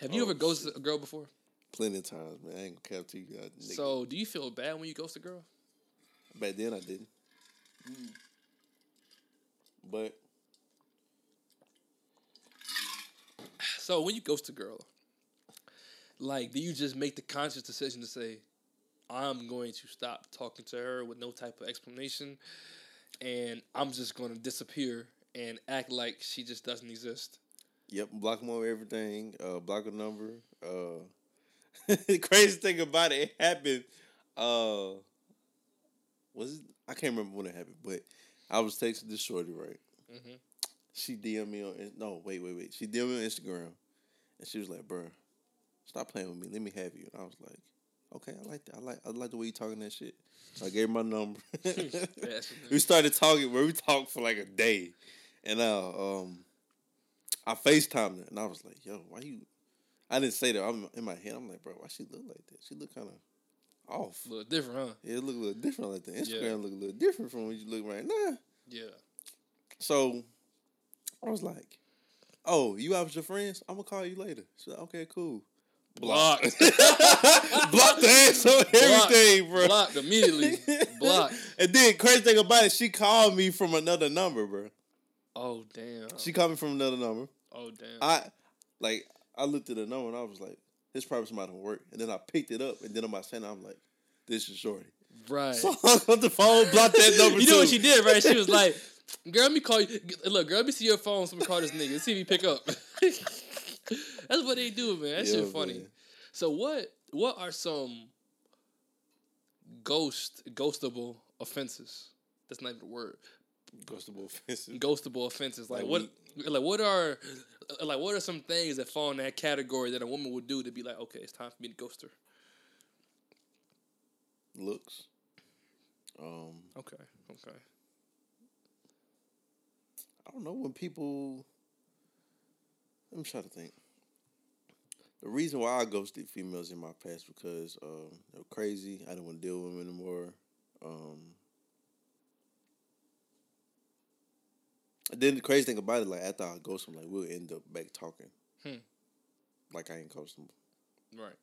Have you Oh, ever ghosted a girl before? Plenty of times, man. I ain't gonna cap to you, nigga. So do you feel bad when you ghost a girl? back then I didn't. Mm. But So when you ghost a girl, like, do you just make the conscious decision to say, "I'm going to stop talking to her with no type of explanation, and I'm just going to disappear and act like she just doesn't exist"? Yep, block them on everything. Uh, block a number. Uh, the crazy thing about it, it happened. Uh, was it? I can't remember when it happened, but I was texting this shorty right. Mm-hmm. She DM me on no wait wait wait. She DM me on Instagram, and she was like, "Bruh, stop playing with me. Let me have you." And I was like, "Okay, I like that. I like I like the way you talking that shit." So I gave her my number. we started talking. Where we talked for like a day, and uh, um, I Facetimed her, and I was like, "Yo, why you?" I didn't say that. I'm in my head. I'm like, "Bro, why she look like that? She look kind of off. A little different, huh? Yeah, it look a little different like that. Instagram Yeah. look a little different from what you look right now." Yeah. So I was like, "Oh, you out with your friends? I'm gonna call you later." She's like, "Okay, cool." Blocked. Blocked the ass on everything, bro. Blocked immediately. Blocked. And then crazy thing about it, she called me from another number, bro. Oh damn. She called me from another number. Oh damn. I like I looked at the number and I was like, "This probably somebody from work." And then I picked it up, and then on my center, I'm like, "This is Shorty." right. So I hung up the phone, blocked that number. you know what she did, right? She was like, "Girl, let me call you. Look, girl, let me see your phone. So let me call this nigga. Let's see if he pick up." That's what they do, man. That Yeah, shit funny. man. So what? What are some ghost ghostable offenses? That's not even a word. Ghostable offensive. Ghostable offenses. Like, Like what? Like what are like what are some things that fall in that category that a woman would do to be like, okay, it's time for me to ghost her? Looks. Um, Okay, okay. I don't know when people. Let me try to think. The reason why I ghosted females in my past because um, they were crazy. I didn't want to deal with them anymore. Um, and then the crazy thing about it, like after I ghost them, like we'll end up back talking. Hmm. Like I ain't ghost them. Right.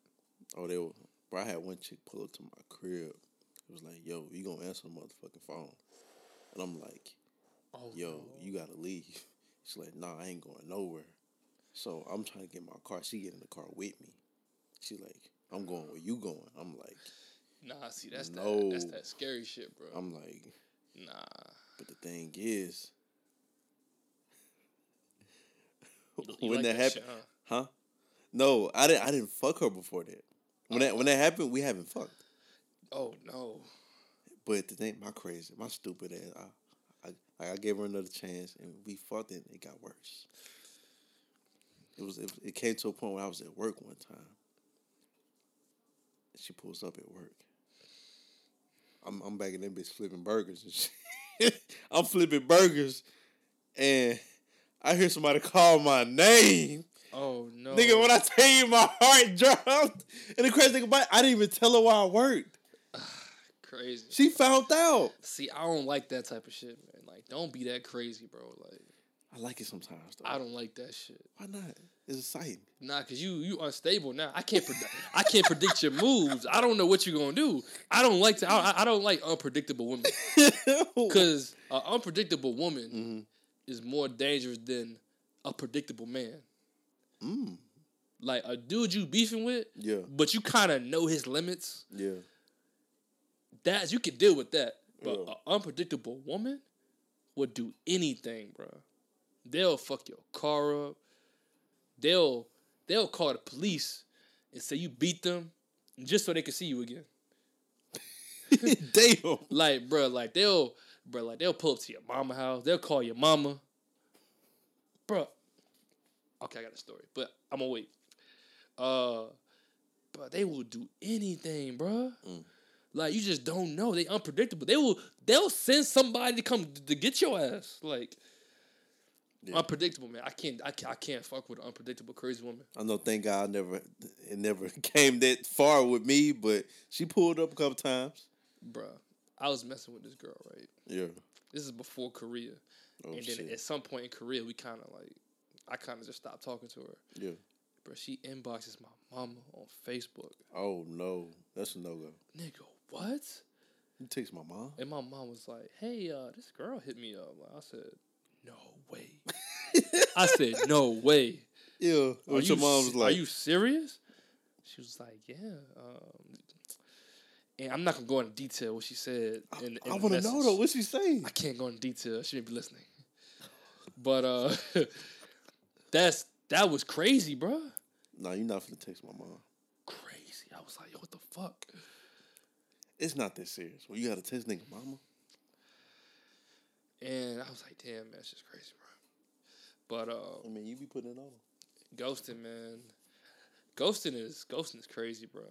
Oh, they were. Bro, I had one chick pull up to my crib. It was like, "Yo, you gonna answer the motherfucking phone?" And I'm like, Oh, yo, you gotta leave. She's like, nah, I ain't going nowhere. So I'm trying to get my car. She get in the car with me. She's like, I'm going where you going. I'm like, Nah, see, that's No. that, that's that scary shit, bro. I'm like, nah. but the thing is, You when like that that shit, happened, huh? No, I didn't. I didn't fuck her before that. When that when that happened, we haven't fucked. Oh no. But the thing, my crazy, my stupid ass, I, I, I gave her another chance, and we fucked, and it got worse. It was, it, it came to a point where I was at work one time. She pulls up at work. I'm, I'm back in that bitch flipping burgers and shit. I'm flipping burgers, and I hear somebody call my name. Oh no. Nigga, when I tell you my heart dropped, and the crazy thing about it, I didn't even tell her why I worked. crazy. She found out. See, I don't like that type of shit, man. Like, don't be that crazy, bro. Like, I like it sometimes though. I don't like that shit. Why not? It's exciting. Nah, cause you you unstable now. I can't predict. I can't predict your moves. I don't know what you're gonna do. I don't like to. I, I don't like unpredictable women. Cause an unpredictable woman Mm-hmm. is more dangerous than a predictable man. Mm. Like a dude you beefing with, Yeah. but you kind of know his limits. Yeah. That you can deal with that. But Yeah. an unpredictable woman would do anything, bro. They'll fuck your car up. They'll they'll call the police and say you beat them just so they can see you again. Damn. Like, bro, like they'll, bro, like they'll pull up to your mama house. They'll call your mama, bro. Okay, I got a story, but I'm gonna wait. Uh, but they will do anything, bro. Like you just don't know. They unpredictable. They will. They'll send somebody to come to get your ass. Like unpredictable, man. I can't. I can't. I can't fuck with an unpredictable crazy woman. I know. Thank God, I never it never came that far with me, but she pulled up a couple times. Bruh, I was messing with this girl, right? Yeah. This is before Korea. Oh, and then shit. at some point in Korea, we kind of like, I kind of just stopped talking to her. Yeah. Bro, she inboxes my mama on Facebook. Oh no, that's a no go. Nigga, what? You text my mom. And my mom was like, hey, uh, this girl hit me up. I said, no way. I said, no way. Yeah. Are What you, your mom was like? Are you serious? She was like, yeah. Um, and I'm not gonna go into detail what she said. In, in I want to know though. What she say? I can't go into detail. She may be listening. But uh, that's that was crazy, bro. No, you're not gonna text my mom. Crazy. I was like, yo, what the fuck? It's not that serious. Well, you gotta text nigga mama. And I was like, damn, that's just crazy, bro. But uh, I mean, you be putting it on. ghosting, man. Ghosting is ghosting is crazy, bro.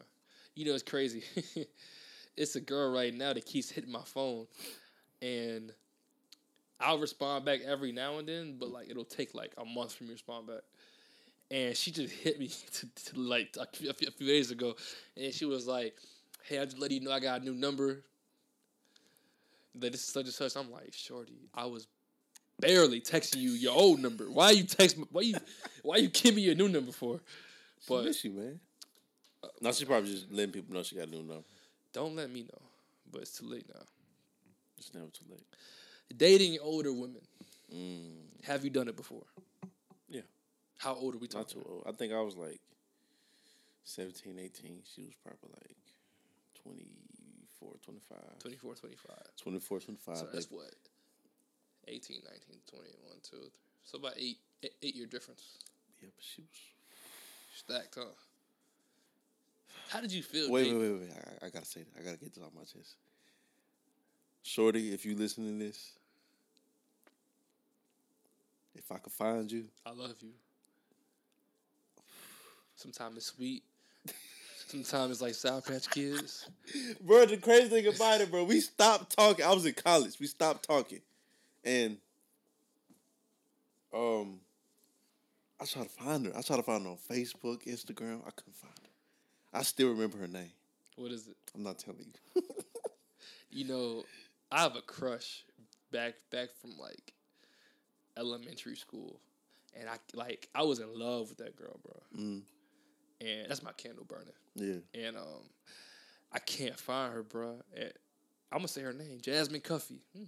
You know it's crazy. it's a girl right now that keeps hitting my phone, and I'll respond back every now and then, but like it'll take like a month for me to respond back. And she just hit me to, to like a few a few days ago, and she was like, "Hey, I just let you know I got a new number." That this is such and such. I'm like, "Shorty, I was barely texting you your old number. Why you text me? Why you why you give me your new number for?" She But miss you, man. no, she probably just letting people know she got a new number. don't let me know. But it's too late now. It's never too late. Dating older women. Mm, Have you done it before? Yeah. How old are we talking? not too old. I think I was like 17, 18. She was probably like 24, 25. 24, 25. 24, 25. So that's what? 18, 19, 20, 1, 2, 3. So about eight, eight, eight year difference. Yeah, but she was. Stacked, huh? How did you feel? Wait, wait, wait, wait. I, I gotta say that. I gotta get this off my chest. Shorty, if you listen to this, if I could find you, I love you. Sometimes it's sweet. Sometimes it's like Sour Patch Kids. bro, the crazy thing about it, bro, we stopped talking. I was in college. We stopped talking, and um, I tried to find her. I tried to find her on Facebook, Instagram. I couldn't find her. I still remember her name. What is it? I'm not telling you. You know, I have a crush back back from like elementary school, and I like I was in love with that girl, bro. Mm. And that's my candle burning. Yeah. And um, I can't find her, bro. And I'm gonna say her name, Jasmine Cuffy. Hmm.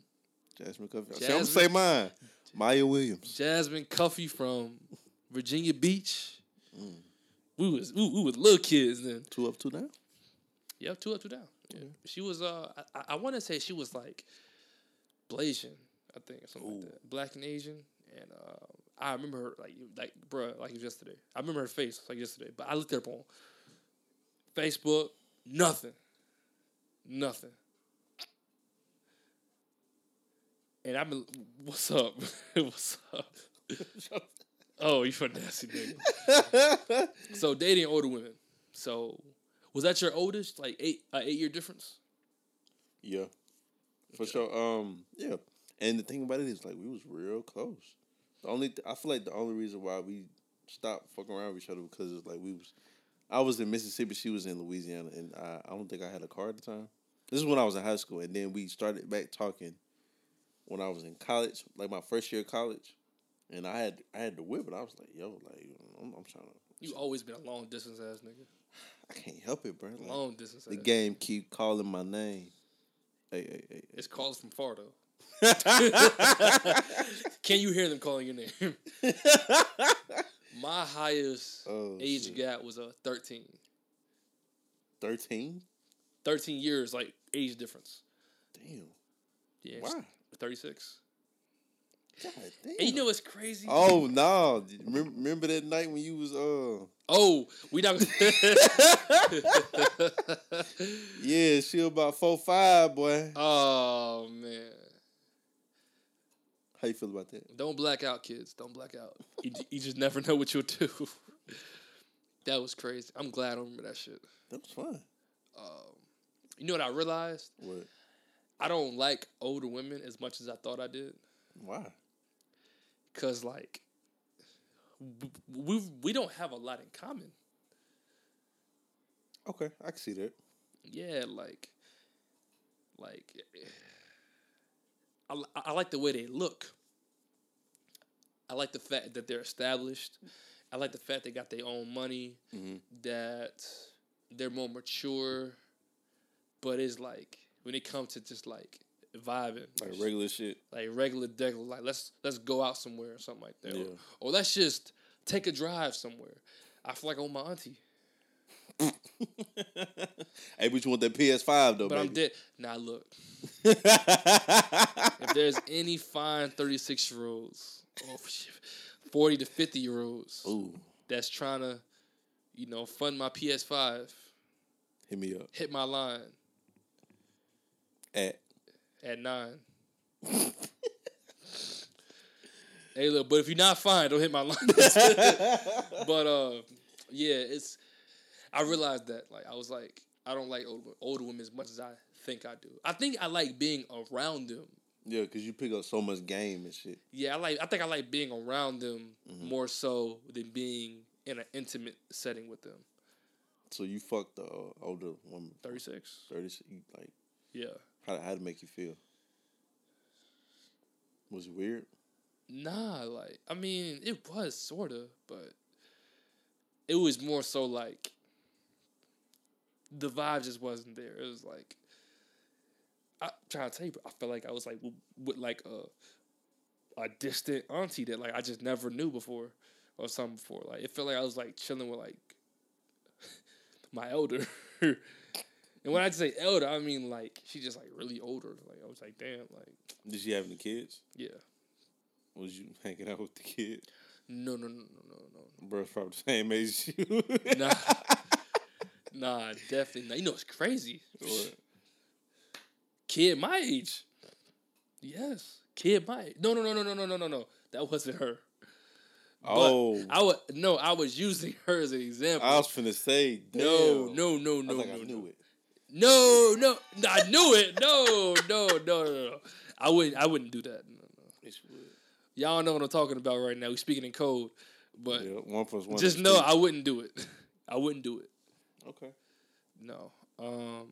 Jasmine Cuffy. See, I'm gonna say mine. Maya Williams. Jasmine Cuffy from Virginia Beach. Mm. We was we, we was little kids then. Two up, two down. Yep, two up, two down. Yeah. She was uh I, I want to say she was like Blasian, I think, or something like that. Black and Asian. And uh, I remember her like like bruh, like it was yesterday. I remember her face like yesterday. But I looked her up on Facebook, nothing. Nothing. And I've been what's up? what's up? oh, you a nasty nigga. so dating older women. So was that your oldest? Like eight uh, eight year difference? Yeah. For sure. Um, yeah. And the thing about it is like we was real close. The only th- I feel like the only reason why we stopped fucking around with each other because it's like we was I was in Mississippi, she was in Louisiana, and I, I don't think I had a car at the time. This is when I was in high school, and then we started back talking when I was in college, like my first year of college. And I had I had to whip it. I was like, yo, like I'm, I'm trying to You always been a long distance ass nigga. I can't help it, bro. Like, Long distance. the ass. game keep calling my name. Hey, hey, hey. It's calls from far though. Can you hear them calling your name? My highest Oh, age shit. gap was a uh, 13. 13? 13 years, like age difference. Damn. Yeah. Why? 36. God damn. And you know what's crazy? Oh no! Remember, that night when you was uh Oh, we not. yeah she was about four five boy. oh man! How you feel about that? Don't black out, kids. Don't black out. You, you just never know what you'll do. that was crazy. I'm glad I don't remember that shit. That was fun. Um, you know what I realized? What? I don't like older women as much as I thought I did. Why? Cause like we we don't have a lot in common. Okay, I can see that. Yeah, like like I, I like the way they look. I like the fact that they're established. I like the fact they got their own money. Mm-hmm. That they're more mature. But it's like when it comes to just like vibing, Like regular shit. like regular degular, like let's let's go out somewhere or something like that, or, Yeah. or let's just take a drive somewhere. I feel like I'm my auntie, Hey, but you want that PS5 though, man. but I'm dead. Now look, if there's any fine 36 year olds, or 40 to 50 year olds Ooh, that's trying to, you know, fund my PS5, hit me up hit my line at at nine. hey, look, but if you're not fine, don't hit my line. but uh, yeah, it's. I realized that like I was like I don't like older older women as much as I think I do. I think I like being around them. Yeah, cause you pick up so much game and shit. Yeah, I like. I think I like being around them Mm-hmm. more so than being in an intimate setting with them. So you fucked the uh, older woman. Thirty six. Thirty six. Like Yeah. how how to make you feel? Was it weird? Nah, like I mean, it was sorta, but it was more so like the vibe just wasn't there. It was like I'm trying to tell you, but I felt like I was like with, with like a a distant auntie that like I just never knew before or something before. Like it felt like I was like chilling with like my elder. and when I say elder, I mean like she just like really older. Like I was like, damn, like Did she have any kids? yeah. Was you hanging out with the kid? No, no, no, no, no, no. Bro's probably the same age as you. Nah. nah, definitely not. You know it's crazy. What? Kid my age. Yes. Kid my age. No, no, no, no, no, no, no, no, no. That wasn't her. Oh. I would no, I was using her as an example. I was finna say, damn. no, no, no, I no, think no, I no. knew it. No, no, no, I knew it. No, no, no, no, no. I wouldn't. I wouldn't do that. No, no. Y'all know what I'm talking about right now. We speaking in code, but Yeah, one plus one. just know two. I wouldn't do it. I wouldn't do it. Okay. No. Um.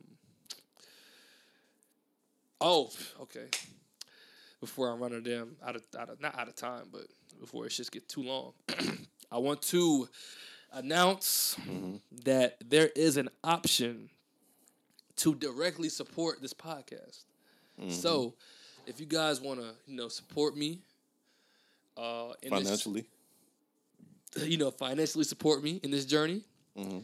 Oh, okay. Before I'm running damn out of, out of not out of time, but before it just get too long, I want to announce that there is an option to directly support this podcast. So, if you guys want to, you know, support me, uh, in this- Financially. you know, financially support me in this journey. Mhm.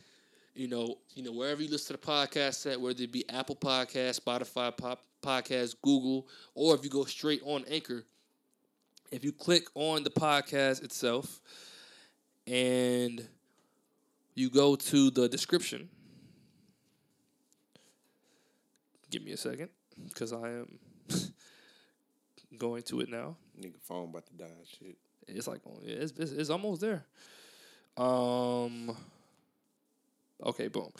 You know, you know, wherever you listen to the podcast at, whether it be Apple Podcast, Spotify pop, Podcast, Google, or if you go straight on Anchor, if you click on the podcast itself and you go to the description, give me a second because I am going to it now. Nigga phone about to die and shit. It's like oh, yeah, it's, it's it's almost there. Um. Okay, boom.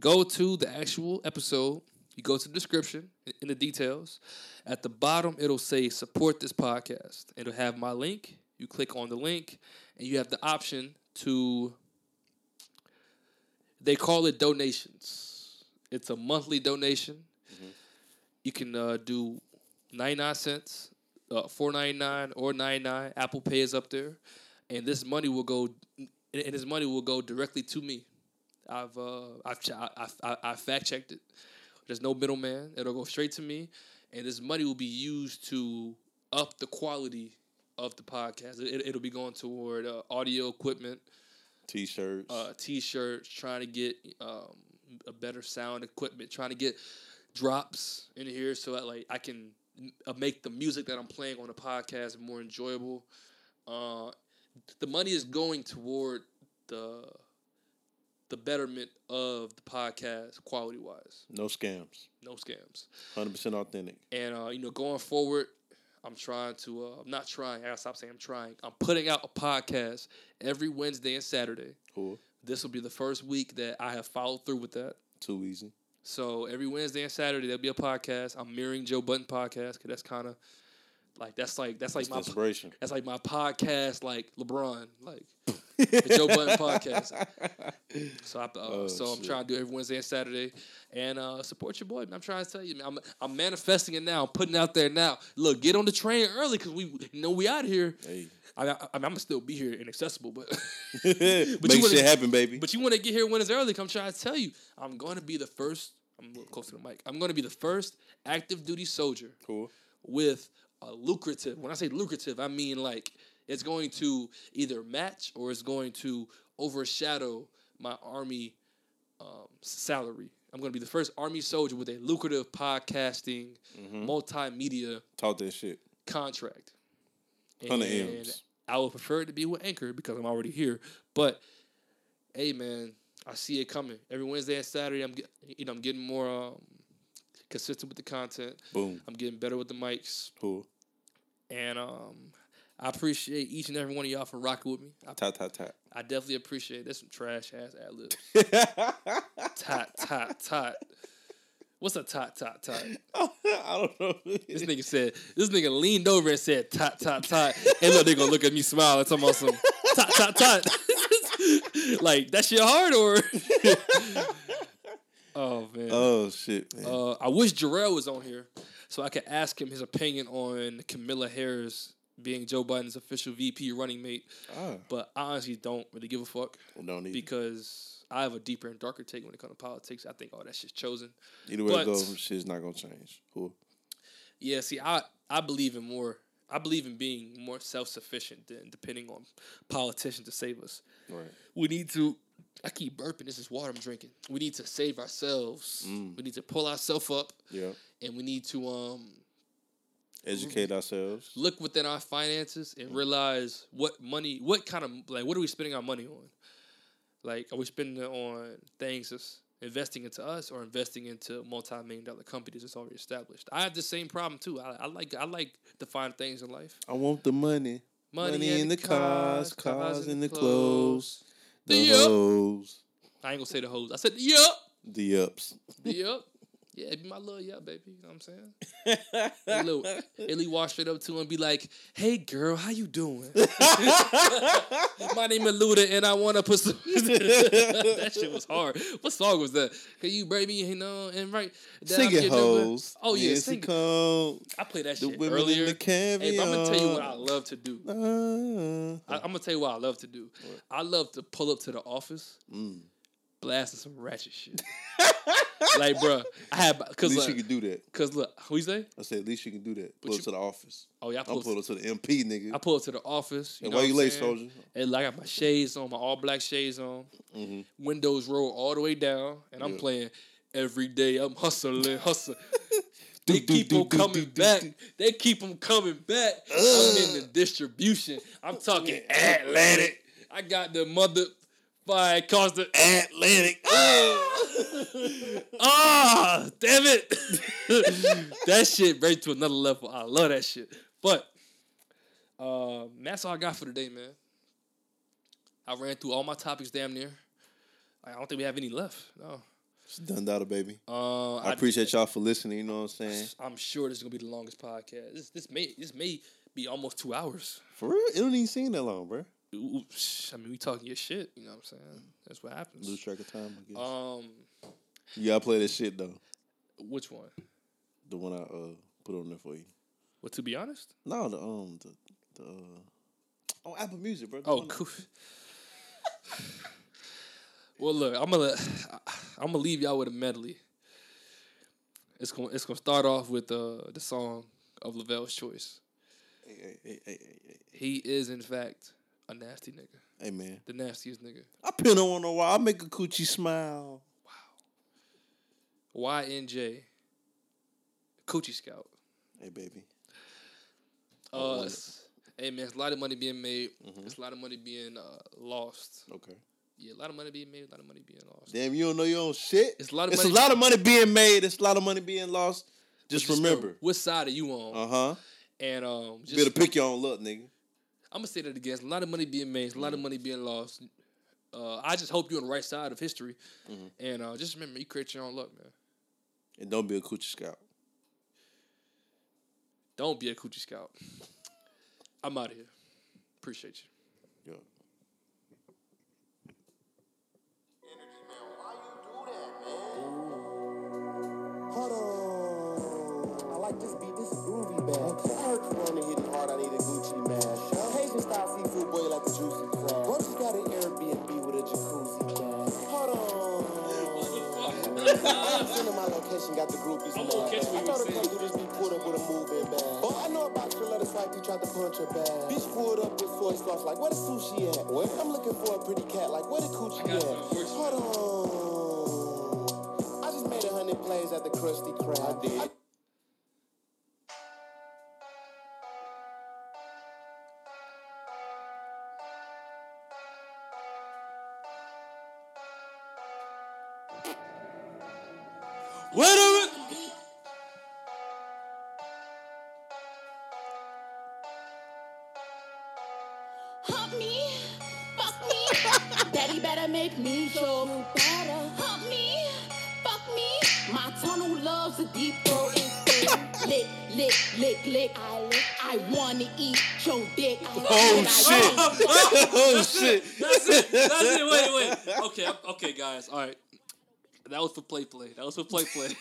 Go to the actual episode. You go to the description in- the details. At the bottom, it'll say support this podcast. It'll have my link. You click on the link, and you have the option to. They call it donations. It's a monthly donation. You can uh, do ninety nine cents, uh, four ninety nine or ninety nine. Apple Pay is up there, and this money will go, and and this money will go directly to me. I've uh, I've I, I, I fact checked it. There's no middleman. It'll go straight to me, and this money will be used to up the quality of the podcast. It, it'll be going toward uh, audio equipment, T-shirts. uh, t-shirts, trying to get um, a better sound equipment, trying to get drops in here so that like I can uh, make the music that I'm playing on the podcast more enjoyable. Uh, the money is going toward the the betterment of the podcast quality wise. no scams. No scams. Hundred percent authentic. And uh, you know, going forward, I'm trying to. Uh, I'm not trying. I gotta stop saying I'm trying. I'm putting out a podcast every Wednesday and Saturday. Cool. This will be the first week that I have followed through with that. Too easy. So every Wednesday and Saturday there'll be a podcast. I'm mirroring Joe Budden podcast because that's kind of like that's like that's like That's my inspiration. that's like my podcast like LeBron like the Joe Budden podcast. So I uh, Oh, so I'm trying to do every Wednesday and Saturday and uh, support your boy. I'm trying to tell you. I'm I'm manifesting it now. I'm putting it out there now. Look, get on the train early because we you know we out here. Hey. I, I'm gonna still be here inaccessible, but Make you wanna- shit happen, baby. but you want to get here when it's early. I'm trying to tell you, I'm going to be the first. I'm a little close to the mic. I'm going to be the first active duty soldier cool. with a lucrative. When I say lucrative, I mean like it's going to either match or it's going to overshadow my army um, salary. I'm going to be the first army soldier with a lucrative podcasting, multimedia Talk that shit. contract. And M's. I would prefer it to be with Anchor because I'm already here. But hey, man, I see it coming every Wednesday and Saturday. I'm get, you know I'm getting more um, consistent with the content. Boom. I'm getting better with the mics, Cool. and um, I appreciate each and every one of y'all for rocking with me. I, Tap tap tap. I definitely appreciate. There's some trash ass ad libs. tot tot tot. What's a tot tot tot? I don't know. This nigga said, this nigga leaned over and said, tot, tot, tot. And look, they gonna look at me smile and talking about some tot, tot, tot. like, that shit hard or? Oh, man. Oh shit, man. Uh, I wish Jarrell was on here so I could ask him his opinion on Kamala Harris being Joe Biden's official VP running mate. Ah. But I honestly don't really give a fuck Don't need because I have a deeper and darker take when it comes to politics. I think all that shit's chosen. Either way but- it goes, shit's not gonna change. Cool. Yeah, see, I I believe in more. I believe in being more self sufficient than depending on politicians to save us. Right. We need to. I keep burping. This is water I'm drinking. We need to save ourselves. Mm. We need to pull ourselves up, Yeah. and we need to um Educate ourselves. look within our finances and realize what money, what kind of like, what are we spending our money on? Like, are we spending it on things that's investing into us or investing into multi-million dollar companies that's already established? I have the same problem too. I, I like I like to find things in life. I want the money. Money, in the cars, cars in the clothes, the The hoes, I ain't gonna say the hoes. I said the yup. the ups. The yup. Yeah, it be my little yup, baby. You know what I'm saying? Little, Illy walk straight up to him and be like, "Hey, girl, how you doing? my name is Luda, and I want to put some." that shit was hard. What song was that? Can you baby, you know, and right? that Sing it, hoes. Oh yeah, Yes, sing it it. I played that The shit women in earlier. the Hey, but I'm gonna tell you what I love to do. Uh, I, I'm gonna tell you what I love to do. I love to pull up to the office, Mm. blasting some ratchet shit. like, bruh, I have At cause least like, you can do that. cause look, who you say? I said, at least you can do that. Pull you- up to the office. Oh yeah, I pull, pulling up to the MP, nigga. I pull up to the office. You And know why you late, saying? soldier? And like I got my shades on, my all black shades on, Mhm. windows roll all the way down, and I'm Yeah. playing every day. I'm hustling, hustling. They keep on coming back. They keep them coming back. I'm in the distribution. I'm talking Atlantic. I got the mother fire across the Atlantic. Ah, damn it. that shit right to another level. I love that shit. But um, that's all I got for today, man. I ran through all my topics damn near. I don't think we have any left. No. It's done, daughter, baby. Uh, I appreciate y'all for listening. You know what I'm saying? I'm sure this is gonna be the longest podcast. This this may this may be almost two hours. For real, it don't even seem that long, bro. Ooh, sh- I mean, we talking your shit. You know what I'm saying? That's what happens. Lose track of time. I guess. Um, you gotta play that shit though. which one? The one I uh put on there for you. Well, to be honest. No, the um the the uh, oh Apple Music, bro. The Oh, cool. well, look, I'm gonna I'm gonna leave y'all with a medley. It's gonna it's gonna start off with uh, the song of Lavelle's choice. Hey, hey, hey. He is in fact a nasty nigga, Hey man, the nastiest nigga. I pin on a while. I make a coochie smile. Wow. YNJ, Coochie Scout. Hey baby. Uh, wonder. hey man, it's a lot of money being made. Mhm. It's a lot of money being uh, lost. Okay. Yeah, a lot of money being made. A lot of money being lost. Damn, you don't know your own shit. It's a lot of It's money. a lot of money being made. It's a lot of money being lost. Just Just remember. which side are you on? Uh huh. And um, You just better pick your own luck, nigga. I'm gonna say that again. It's a lot of money being made. It's a lot Mm-hmm. of money being lost. Uh, I just hope you're on the right side of history, Mm-hmm. and uh, just remember, you create your own luck, man. And don't be a coochie scout. Don't be a coochie scout. I'm out of here. Appreciate you. Yo. Energy, man. Why you do that, man? Hold on. I like this beat, this groovy bag. I heard Corona hitting hard, I need a Gucci mask. Cajun style like a juicy crab. Bro just got an Airbnb with a jacuzzi bag. Hold on. I'm sending my location, got the groupies I'm gonna catch I you thought said. a you just be pulled up with a moving bag. Oh, I know about your let us fight, he tried to punch her bag. Bitch pulled up with soy sauce, like where the sushi at? Where? I'm looking for a pretty cat, like where the coochie got at? Hold on. I just made a hundred plays at the Krusty Krab. I did. Wait guys. All right. That was for play, play. That was for play, play.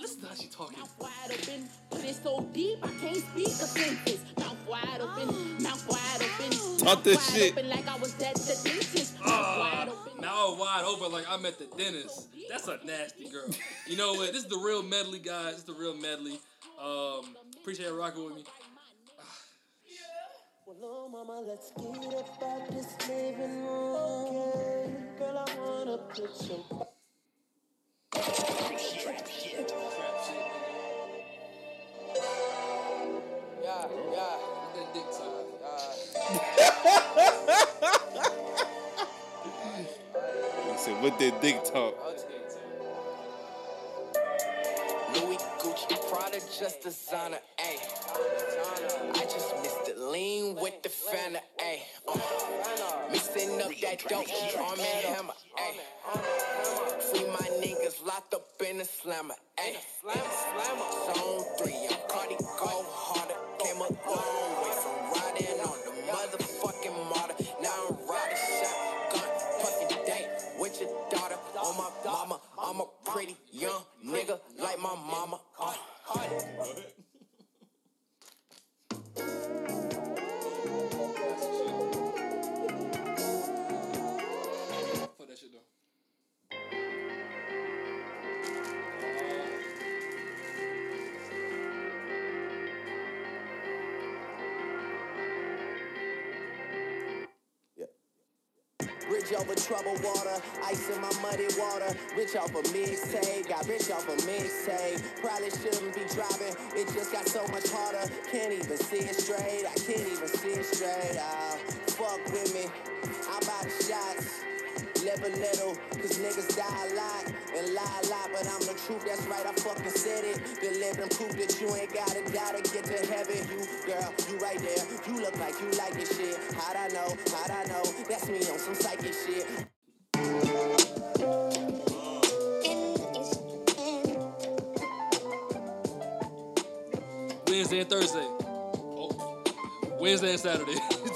Listen to how she talking. Mouth wide open, but it's so deep I can't speak a sentence. Mouth wide open, mouth wide open. Talk mouth that wide shit. Open like I was at the dentist. Mouth Ah, wide open. now wide open like I'm at the dentist. That's a nasty girl. You know what? This is the real medley, guys. This is the real medley. Um, appreciate you rocking with me. Well, no, mama, let's get about this living room. Okay, girl, I wanna put some. Yeah, yeah. That dick time. He said, "What that dick talk?" I'll take it. Louis Louis, Gucci, Prada, just designer, ayy. I just missed it, lean with the fender, ayy. Uh, mixing up that dope, arm and hammer, ayy. Free my niggas locked up in the slammer, ayy. Zone three, I'm Cardi, go harder. Came a long way from riding on the motherfucking MARTA. Now I'm riding shotgun, fucking date with your daughter. On my mama, I'm a pretty young nigga like my mama. Rich off a mixtape, got rich off a mixtape. Probably shouldn't be driving, it just got so much harder. Can't even see it straight, I can't even see it straight. Ah, fuck with me, I buy the shots. Live a little, cause niggas die a lot and lie a lot, but I'm the truth, that's right, I fucking said it. The living proof that you ain't gotta die to get to heaven. You, girl, you right there, you look like you like this shit. How'd I know, how'd I know, that's me on some psychic shit. Wednesday and Thursday. Oh. Wednesday and Saturday.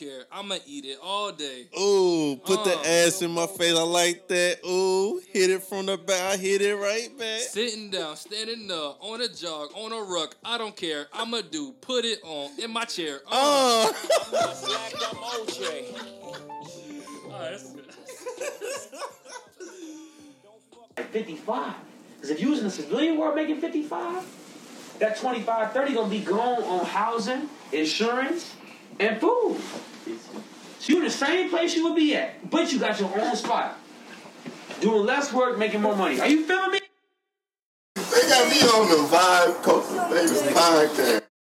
care. I'ma eat it all day. Ooh, put the Uh. ass in my face. I like that. Ooh, hit it from the back. I hit it right back. Sitting down, standing up, on a jog, on a ruck. I don't care. I'ma do. Put it on in my chair. Uh. Black up OJ. Alright, that's good. at 55. Because if you was in the civilian world making 55, that 25, 30 gonna be gone on housing, insurance, and food. So you in the same place you would be at, but you got your own spot. Doing less work, making more money. Are you feeling me? They got me on the Vibe Culture Baby podcast.